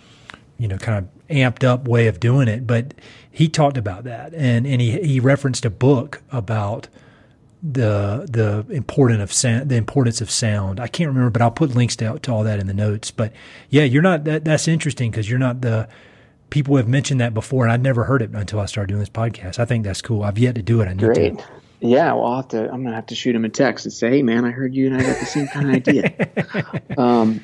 you know, kind of amped up way of doing it. But he talked about that, and and he he referenced a book about the the important of sound, the importance of sound. I can't remember, but I'll put links to, to all that in the notes. But yeah, you're not that. That's interesting because you're not the people have mentioned that before, and I'd never heard it until I started doing this podcast. I think that's cool. I've yet to do it. I need Great. to. Yeah, well, I'll have to. I'm gonna have to shoot him a text and say, "Hey, man, I heard you, and I got the same kind of idea." um,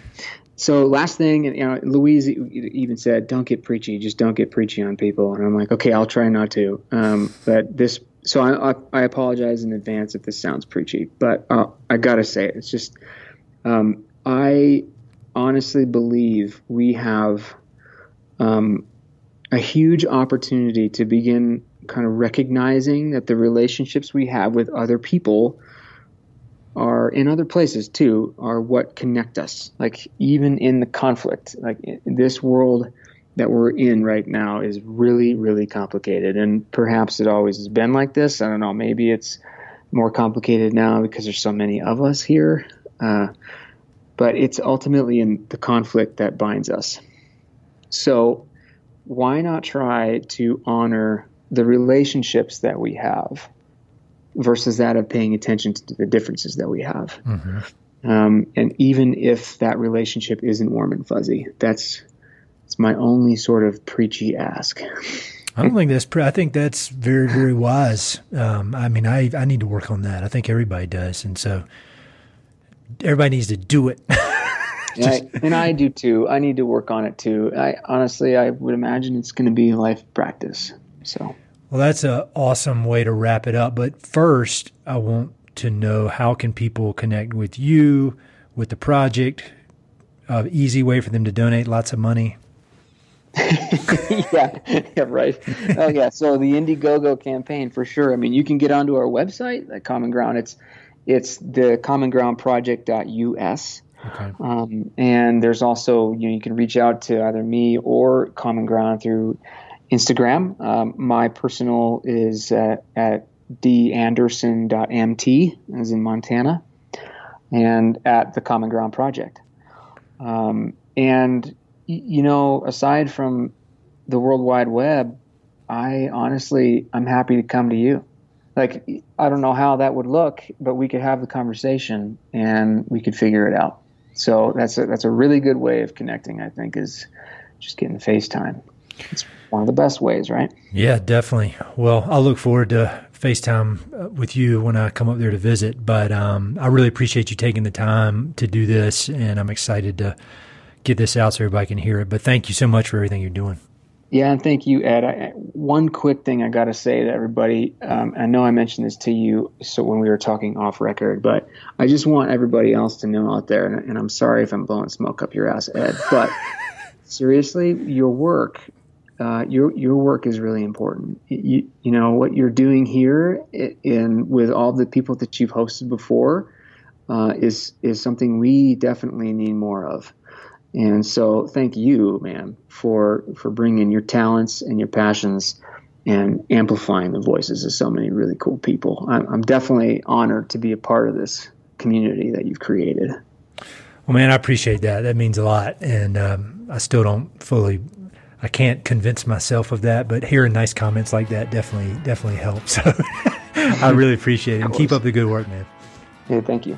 so last thing, and you know, Louise even said, "Don't get preachy. Just don't get preachy on people." And I'm like, "Okay, I'll try not to." Um, but this, so I, I, apologize in advance if this sounds preachy, but uh, I gotta say it. It's just, um, I honestly believe we have um, a huge opportunity to begin kind of recognizing that the relationships we have with other people are in other places too are what connect us like even in the conflict like this world that we're in right now is really really complicated. And perhaps it always has been like this. I don't know. Maybe it's more complicated now because there's so many of us here. Uh, but it's ultimately in the conflict that binds us. So why not try to honor the relationships that we have versus that of paying attention to the differences that we have. Mm-hmm. Um, and even if that relationship isn't warm and fuzzy, that's it's my only sort of preachy ask. I don't think that's. Pre- I think that's very, very wise. Um, I mean, I I need to work on that. I think everybody does, and so everybody needs to do it. Just, I, and I do too. I need to work on it too. I honestly, I would imagine it's going to be life practice. So. Well, that's an awesome way to wrap it up. But first, I want to know how can people connect with you, with the project? Uh, easy way for them to donate lots of money. yeah, yeah, right. Oh, yeah. So the Indiegogo campaign for sure. I mean, you can get onto our website, at Common Ground. It's it's the commongroundproject.us. Okay. Um, and there's also you know you can reach out to either me or Common Ground through Instagram. Um, my personal is uh, at danderson.mt, as in Montana, and at the Common Ground Project. Um, and, you know, aside from the World Wide Web, I honestly, I'm happy to come to you. Like, I don't know how that would look, but we could have the conversation and we could figure it out. So that's a, that's a really good way of connecting, I think, is just getting FaceTime. It's one of the best ways, right? Yeah, definitely. Well, I'll look forward to FaceTime uh, with you when I come up there to visit. But um, I really appreciate you taking the time to do this, and I'm excited to get this out so everybody can hear it. But thank you so much for everything you're doing. Yeah, and thank you, Ed. I, one quick thing I got to say to everybody. Um, I know I mentioned this to you so when we were talking off record, but I just want everybody else to know out there, and, and I'm sorry if I'm blowing smoke up your ass, Ed, but seriously, your work uh, your your work is really important. You, you know what you're doing here, in with all the people that you've hosted before, uh, is is something we definitely need more of. And so, thank you, man, for for bringing your talents and your passions and amplifying the voices of so many really cool people. I'm, I'm definitely honored to be a part of this community that you've created. Well, man, I appreciate that. That means a lot, and um, I still don't fully I can't convince myself of that, but hearing nice comments like that definitely definitely helps. So I really appreciate it. And keep up the good work, man. Hey, thank you.